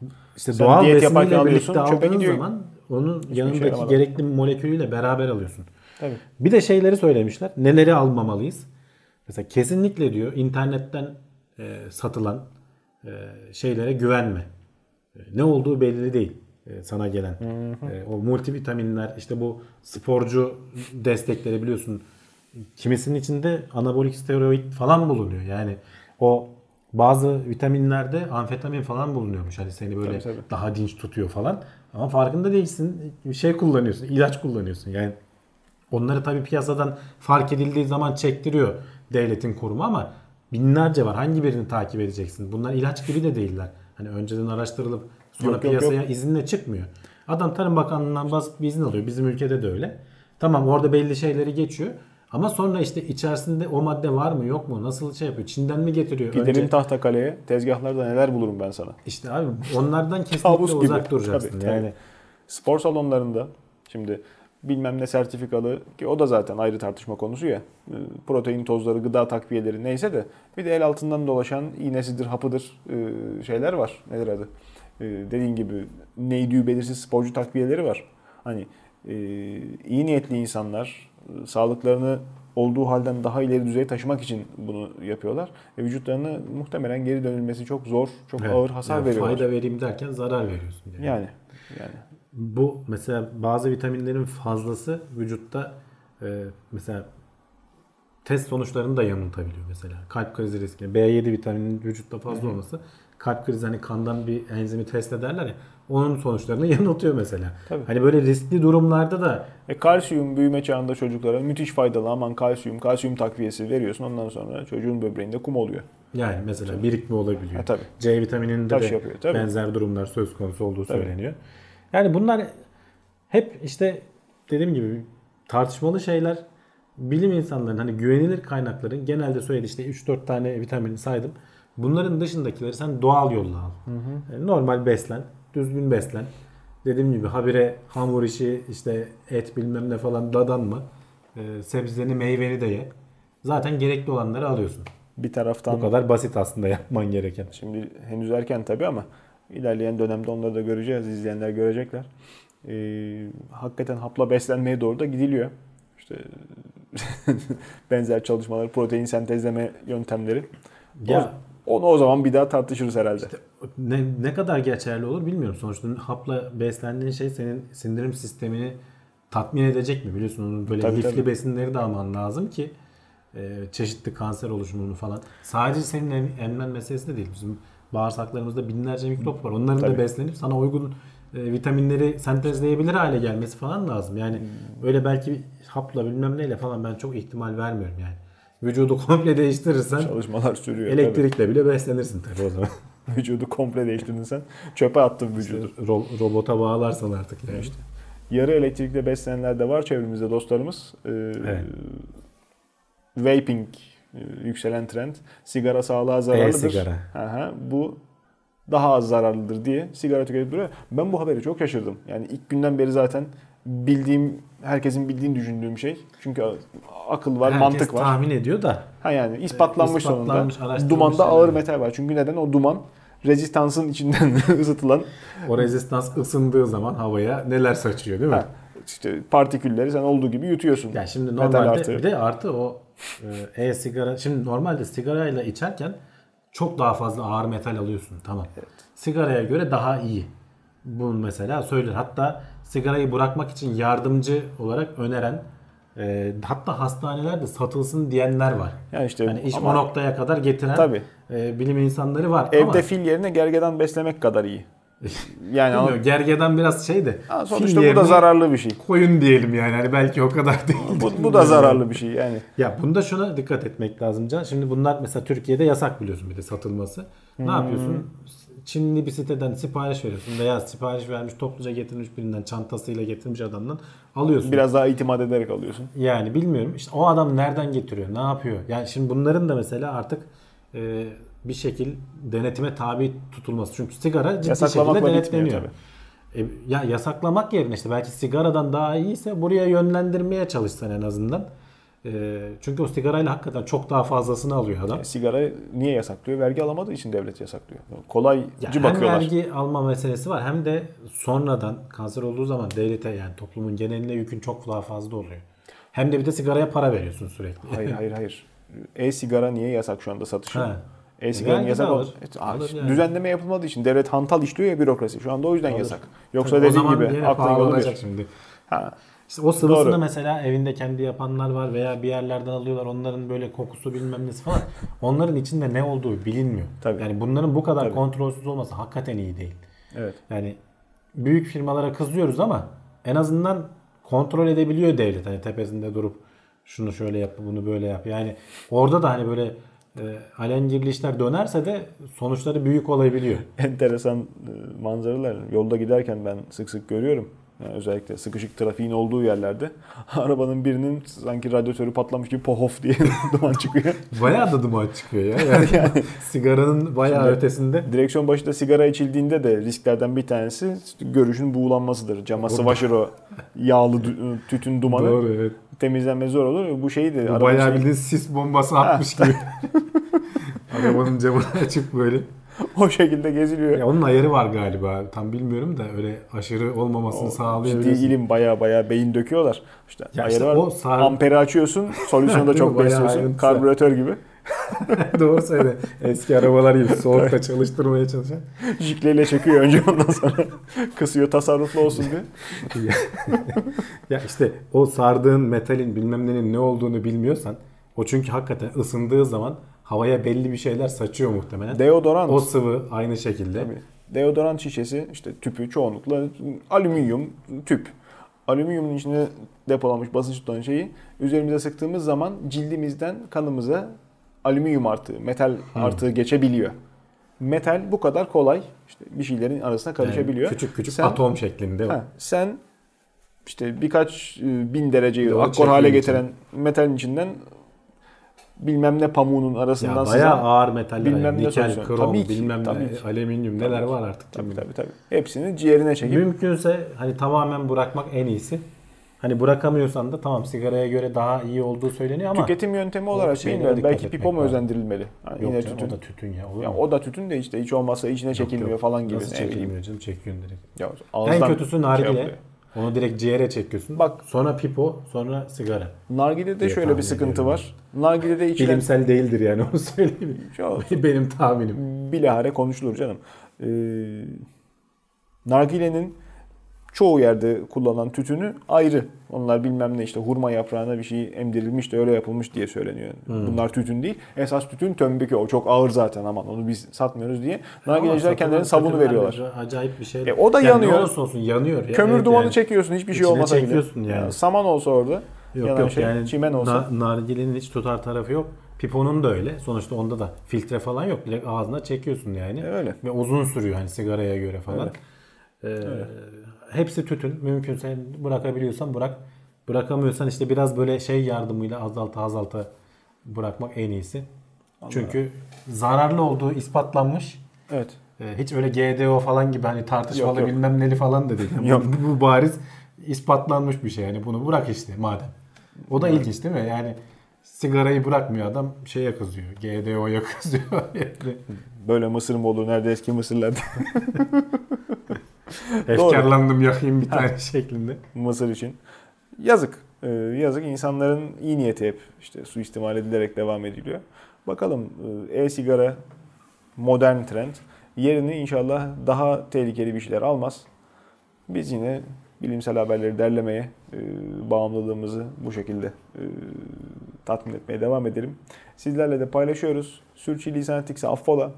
Tabii. işte Sen doğal alıyorsun, birlikte aldığın gidiyor. zaman onun işe yanındaki yaramadan. gerekli molekülüyle beraber alıyorsun. Tabii. Bir de şeyleri söylemişler. Neleri almamalıyız? Mesela kesinlikle diyor internetten e, satılan e, şeylere güvenme. E, ne olduğu belli değil e, sana gelen. E, o multivitaminler işte bu sporcu destekleri biliyorsun. Kimisinin içinde anabolik steroid falan bulunuyor. Yani o bazı vitaminlerde amfetamin falan bulunuyormuş. Hani seni böyle Tabii, tabii. daha dinç tutuyor falan. Ama farkında değilsin. Şey kullanıyorsun. ilaç kullanıyorsun. Yani Onları tabii piyasadan fark edildiği zaman çektiriyor devletin kurumu ama binlerce var. Hangi birini takip edeceksin? Bunlar ilaç gibi de değiller. Hani önceden araştırılıp sonra Yok, yok, piyasaya izinle çıkmıyor. Adam Tarım Bakanlığı'ndan basit bir izin alıyor. Bizim ülkede de öyle. Tamam orada belli şeyleri geçiyor. Ama sonra işte içerisinde o madde var mı yok mu? Nasıl şey yapıyor? Çin'den mi getiriyor? Giderim Önce, Tahtakale'ye tezgahlarda neler bulurum ben sana. işte abi onlardan kesinlikle gibi. uzak duracaksın. Tabii, tabii. yani Spor salonlarında şimdi bilmem ne sertifikalı ki o da zaten ayrı tartışma konusu ya. e, Protein tozları, gıda takviyeleri neyse de bir de el altından dolaşan iğnesidir, hapıdır e, şeyler var. Nedir adı? E, Dediğin gibi neydiği belirsiz sporcu takviyeleri var. Hani e, iyi niyetli insanlar e, sağlıklarını olduğu halden daha ileri düzeye taşımak için bunu yapıyorlar. Ve vücutlarına muhtemelen geri dönülmesi çok zor, çok Evet. ağır hasar Yani veriyorlar. Fayda vereyim derken zarar veriyorsun. Yani. Yani yani Bu mesela bazı vitaminlerin fazlası vücutta e, mesela test sonuçlarını da yanıltabiliyor mesela. Kalp krizi riski. B7 vitaminin vücutta fazla olması kalp krizi hani kandan bir enzimi test ederler ya onun sonuçlarını yanıltıyor mesela. Tabii. Hani böyle riskli durumlarda da E kalsiyum büyüme çağında çocuklara müthiş faydalı aman kalsiyum, kalsiyum takviyesi veriyorsun ondan sonra çocuğun böbreğinde kum oluyor. yani mesela birikme olabiliyor. Ha, tabii. C vitamininde Taş de yapıyor, tabii. benzer durumlar söz konusu olduğu Tabii. söyleniyor. Yani bunlar hep işte dediğim gibi tartışmalı şeyler. Bilim insanlarının hani güvenilir kaynakların genelde söyledi işte 3-4 tane vitamin saydım. Bunların dışındakileri sen doğal yolla al. Yani normal beslen, düzgün beslen. Dediğim gibi habire hamur işi işte et bilmem ne falan dadanma. Ee, sebzeni meyveni de ye. Zaten gerekli olanları alıyorsun. Bir Bu taraftan kadar basit aslında yapman gereken. şimdi henüz erken tabii ama ilerleyen dönemde onları da göreceğiz. izleyenler görecekler. E, hakikaten hapla beslenmeye doğru da gidiliyor. İşte benzer çalışmalar, protein sentezleme yöntemleri. Ya O- onu o zaman bir daha tartışırız herhalde. ne, ne kadar geçerli olur bilmiyorum. Sonuçta hapla beslendiğin şey senin sindirim sistemini tatmin edecek mi? Biliyorsun onun böyle Tabii, lifli tabii. besinleri de alman lazım ki e, çeşitli kanser oluşumunu falan. Sadece senin em, emmen meselesi de değil. Bizim bağırsaklarımızda binlerce mikrop var. Onların da Tabii. beslenip sana uygun e, vitaminleri sentezleyebilir hale gelmesi falan lazım. Yani Hmm. böyle belki hapla bilmem neyle falan ben çok ihtimal vermiyorum yani. Vücudu komple değiştirirsen Çalışmalar sürüyor. tabii. elektrikle bile beslenirsin tabii o zaman. Vücudu komple değiştirdin sen. Çöpe attın vücudu. Ro- robota bağlarsan artık yani. İşte. Yarı elektrikle beslenenler de var çevremizde dostlarımız. Ee, Evet. Vaping yükselen trend. Sigara sağlığa zararlıdır. E-sigara. Aha, bu daha az zararlıdır diye sigara tüketip duruyor. Ben bu haberi çok şaşırdım. Yani ilk günden beri zaten bildiğim, herkesin bildiğini düşündüğüm şey. Çünkü akıl var, Herkes mantık var. tahmin ediyor da Ha yani ispatlanmış, ispatlanmış, sonunda. Dumanda şeyler. ağır metal var. Çünkü neden? O duman rezistansın içinden ısıtılan o rezistans ısındığı zaman havaya neler saçıyor değil mi? ha, işte partikülleri sen olduğu gibi yutuyorsun. Yani şimdi normalde bir de artı o e, e-sigara şimdi normalde sigarayla içerken çok daha fazla ağır metal alıyorsun tamam. Sigaraya göre daha iyi. Bunu mesela söyler. Hatta sigarayı bırakmak için yardımcı olarak öneren e, hatta hastanelerde satılsın diyenler var. Yani işte Yani iş ama o noktaya kadar getiren Tabii. e, bilim insanları var. evde ama fil yerine gergedan beslemek kadar iyi. Yani ama- gergedan biraz şey de Ha, sonuçta bu da zararlı bir şey. koyun diyelim yani. Hani belki o kadar değil. Bu, bu da zararlı bir şey yani. Ya bunda şuna dikkat etmek lazım Can. Şimdi bunlar mesela Türkiye'de yasak biliyorsun bir de satılması. Ne Hmm. yapıyorsun? Çinli bir siteden sipariş veriyorsun veya sipariş vermiş topluca getirmiş birinden çantasıyla getirmiş adamdan alıyorsun. Biraz daha itimat ederek alıyorsun. Yani bilmiyorum işte o adam nereden getiriyor ne yapıyor? Yani şimdi bunların da mesela artık e, bir şekil denetime tabi tutulması. Çünkü sigara ciddi şekilde denetleniyor. E, ya yasaklamak yerine işte belki sigaradan daha iyiyse buraya yönlendirmeye çalışsan en azından. E, çünkü o sigarayla hakikaten çok daha fazlasını alıyor adam. E, sigara niye yasaklıyor? Vergi alamadığı için devlet yasaklıyor. Kolaycı Ya hem bakıyorlar. vergi alma meselesi var hem de sonradan kanser olduğu zaman devlete yani toplumun geneline yükün çok daha fazla oluyor. Hem de bir de sigaraya para veriyorsun sürekli. Hayır hayır hayır. E-sigara niye yasak şu anda satışı? Ha. E-sigaranın yasak alır. Evet, Alır yani. Düzenleme yapılmadığı için devlet hantal işliyor ya bürokrasi. Şu anda o yüzden Alır. yasak. Yoksa Tabii zaman gibi aklın yolu bir. şimdi. Ha. İşte o sıvısını Doğru. mesela evinde kendi yapanlar var veya bir yerlerden alıyorlar. Onların böyle kokusu bilmem nesi falan. Onların içinde ne olduğu bilinmiyor. Tabii. Yani bunların bu kadar Tabii. kontrolsüz olması hakikaten iyi değil. Evet. Yani büyük firmalara kızıyoruz ama en azından kontrol edebiliyor devlet. Hani tepesinde durup şunu şöyle yap, bunu böyle yap. Yani orada da hani böyle alengirli işler dönerse de sonuçları büyük olabiliyor. Enteresan e, manzaralar. Yolda giderken ben sık sık görüyorum. Yani özellikle sıkışık trafiğin olduğu yerlerde arabanın birinin sanki radyatörü patlamış gibi pohof diye duman çıkıyor. Bayağı da duman çıkıyor ya. Yani, sigaranın bayağı Şimdi- ötesinde. Direksiyon başında sigara içildiğinde de risklerden bir tanesi görüşün buğulanmasıdır. Cama sıvaşır o yağlı tütün dumanı. Doğru evet. Temizlenme zor olur. Bu şeyi de Bu bayağı şey- bildiğin sis bombası atmış gibi. Arabanın camını açıp böyle. O şekilde geziliyor. Ya onun ayarı var galiba. Tam bilmiyorum da öyle aşırı olmamasını O Ciddi sağlayabiliyorsun. ilim baya baya beyin döküyorlar. İşte Ya ayarı işte var. o sar- Amperi açıyorsun. Solüsyonu da çok besliyorsun. Karbüratör gibi. Doğru söyle. Eski arabalar gibi soğukta çalıştırmaya çalışan. Jikleyle çekiyor önce ondan sonra. Kısıyor tasarruflu olsun diye. ya işte o sardığın metalin bilmem nenin ne olduğunu bilmiyorsan o çünkü hakikaten ısındığı zaman havaya belli bir şeyler saçıyor muhtemelen. Deodorant. o sıvı aynı şekilde. Tabii. Deodorant şişesi işte tüpü çoğunlukla alüminyum tüp. Alüminyumun içine depolanmış basınç tutan şeyi üzerimize sıktığımız zaman cildimizden kanımıza alüminyum artığı, metal artığı geçebiliyor. Metal bu kadar kolay işte bir şeylerin arasına Yani karışabiliyor. küçük küçük Sen- atom şeklinde. Ha, sen işte birkaç e, bin dereceyi Doğru, akkor hale getiren metalin içinden bilmem ne pamuğunun arasından Ya sızan- bayağı ağır metaller. bilmem yani ne nikel, krom, Tabii ki, bilmem tabii ne, ki. alüminyum neler var artık. Tabii tabii tabii. Hepsini ciğerine çekip Mümkünse hani tamamen bırakmak en iyisi. Hani bırakamıyorsan da tamam sigaraya göre daha iyi olduğu söyleniyor ama tüketim yöntemi olarak bilmiyorum. dikkat Belki pipo mu özendirilmeli? Yani yok yine canım, tütün. o da tütün ya. Olur Ya mu? o da tütün de işte hiç olmazsa içine Yok, çekilmiyor yok. falan gibi. Nasıl çekilmiyor canım çekiyorsun direkt. Ya En kötüsü şey nargile. yapıyor. Onu direkt ciğere çekiyorsun. Bak- sonra pipo, sonra sigara. Nargile'de diye şöyle bir sıkıntı ediyorum. var. Nargile'de içilen Bilimsel değildir yani onu söyleyeyim. Benim tahminim. bilahare konuşulur canım. Ee, nargilenin çoğu yerde kullanılan tütünü ayrı. Onlar bilmem ne işte hurma yaprağına bir şey emdirilmiş de öyle yapılmış diye söyleniyor. Hmm. Bunlar tütün değil. Esas tütün tömbeki o çok ağır zaten aman onu biz satmıyoruz diye. Nargileciler kendilerine sabunu veriyorlar. Acayip bir şey. E, o da Yani yanıyor. Ne olursa olsun yanıyor. Ya. Kömür Evet dumanı yani. çekiyorsun hiçbir şey olmasa bile. çekiyorsun yani. saman olsa orada Yok yanan yok şey yani çimen olsa. na- nargilenin hiç tutar tarafı yok. Piponun da öyle. Sonuçta onda da filtre falan yok. Direkt ağzına çekiyorsun yani. E, öyle. Ve uzun sürüyor hani sigaraya göre falan. Ee, hepsi tütün. Mümkünse bırakabiliyorsan bırak. Bırakamıyorsan işte biraz böyle şey yardımıyla azalta azalta bırakmak en iyisi. Çünkü zararlı olduğu ispatlanmış. Evet. Ee, hiç öyle GDO falan gibi hani tartışmalı Yok, yok. bilmem neli falan da değil. Yok. Bu, bu bariz ispatlanmış bir şey. Yani bunu bırak işte madem. O da ilginç değil mi? Yani sigarayı bırakmıyor adam şeye kızıyor. GDO'ya kızıyor. Böyle mısır mı olur nerede eski mısırlarda Efkarlandım yakayım bir tane şeklinde. mısır için. Yazık. Ee, yazık insanların iyi niyeti hep işte suistimal edilerek devam ediliyor. Bakalım e, e-sigara modern trend yerini inşallah daha tehlikeli bir şeyler almaz. Biz yine bilimsel haberleri derlemeye, e, bağımlılığımızı bu şekilde e, tatmin etmeye devam edelim. Sizlerle de paylaşıyoruz. Sürçülisan ettikse affola.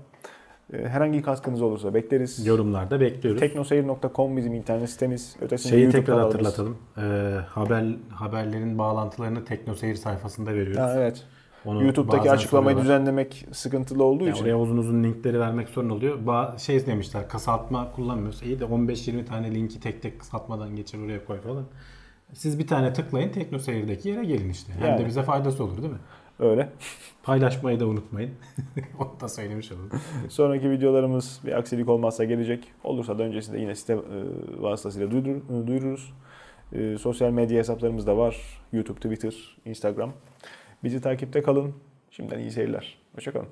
E, herhangi katkınız olursa bekleriz. Yorumlarda bekliyoruz. Teknoseyir.com bizim internet sitemiz. Ötesinde Şeyi YouTube tekrar kanalımız. hatırlatalım. Ee, haber haberlerin bağlantılarını Teknoseyir sayfasında veriyoruz. Ha, evet. Onu YouTube'daki açıklamayı soruyorlar. düzenlemek sıkıntılı olduğu Yani için. oraya uzun uzun linkleri vermek sorun oluyor. Ba şey demişler kısaltma kullanmıyoruz. İyi de 15-20 tane linki tek tek kısaltmadan geçir oraya koy falan. Siz bir tane tıklayın Teknoseyir'deki yere gelin işte. Hem Yani. de bize faydası olur değil mi? Öyle. Paylaşmayı da unutmayın. Onu da söylemiş olalım. Sonraki videolarımız bir aksilik olmazsa gelecek. Olursa da öncesinde yine site e, vasıtasıyla duyurur- duyururuz. E, sosyal medya hesaplarımız da var. YouTube, Twitter, Instagram. Bizi takipte kalın. Şimdiden iyi seyirler. Hoşçakalın.